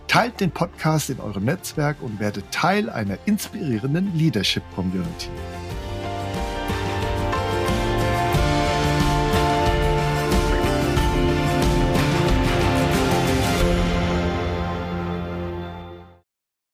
Teilt den Podcast in eurem Netzwerk und werdet Teil einer inspirierenden Leadership Community.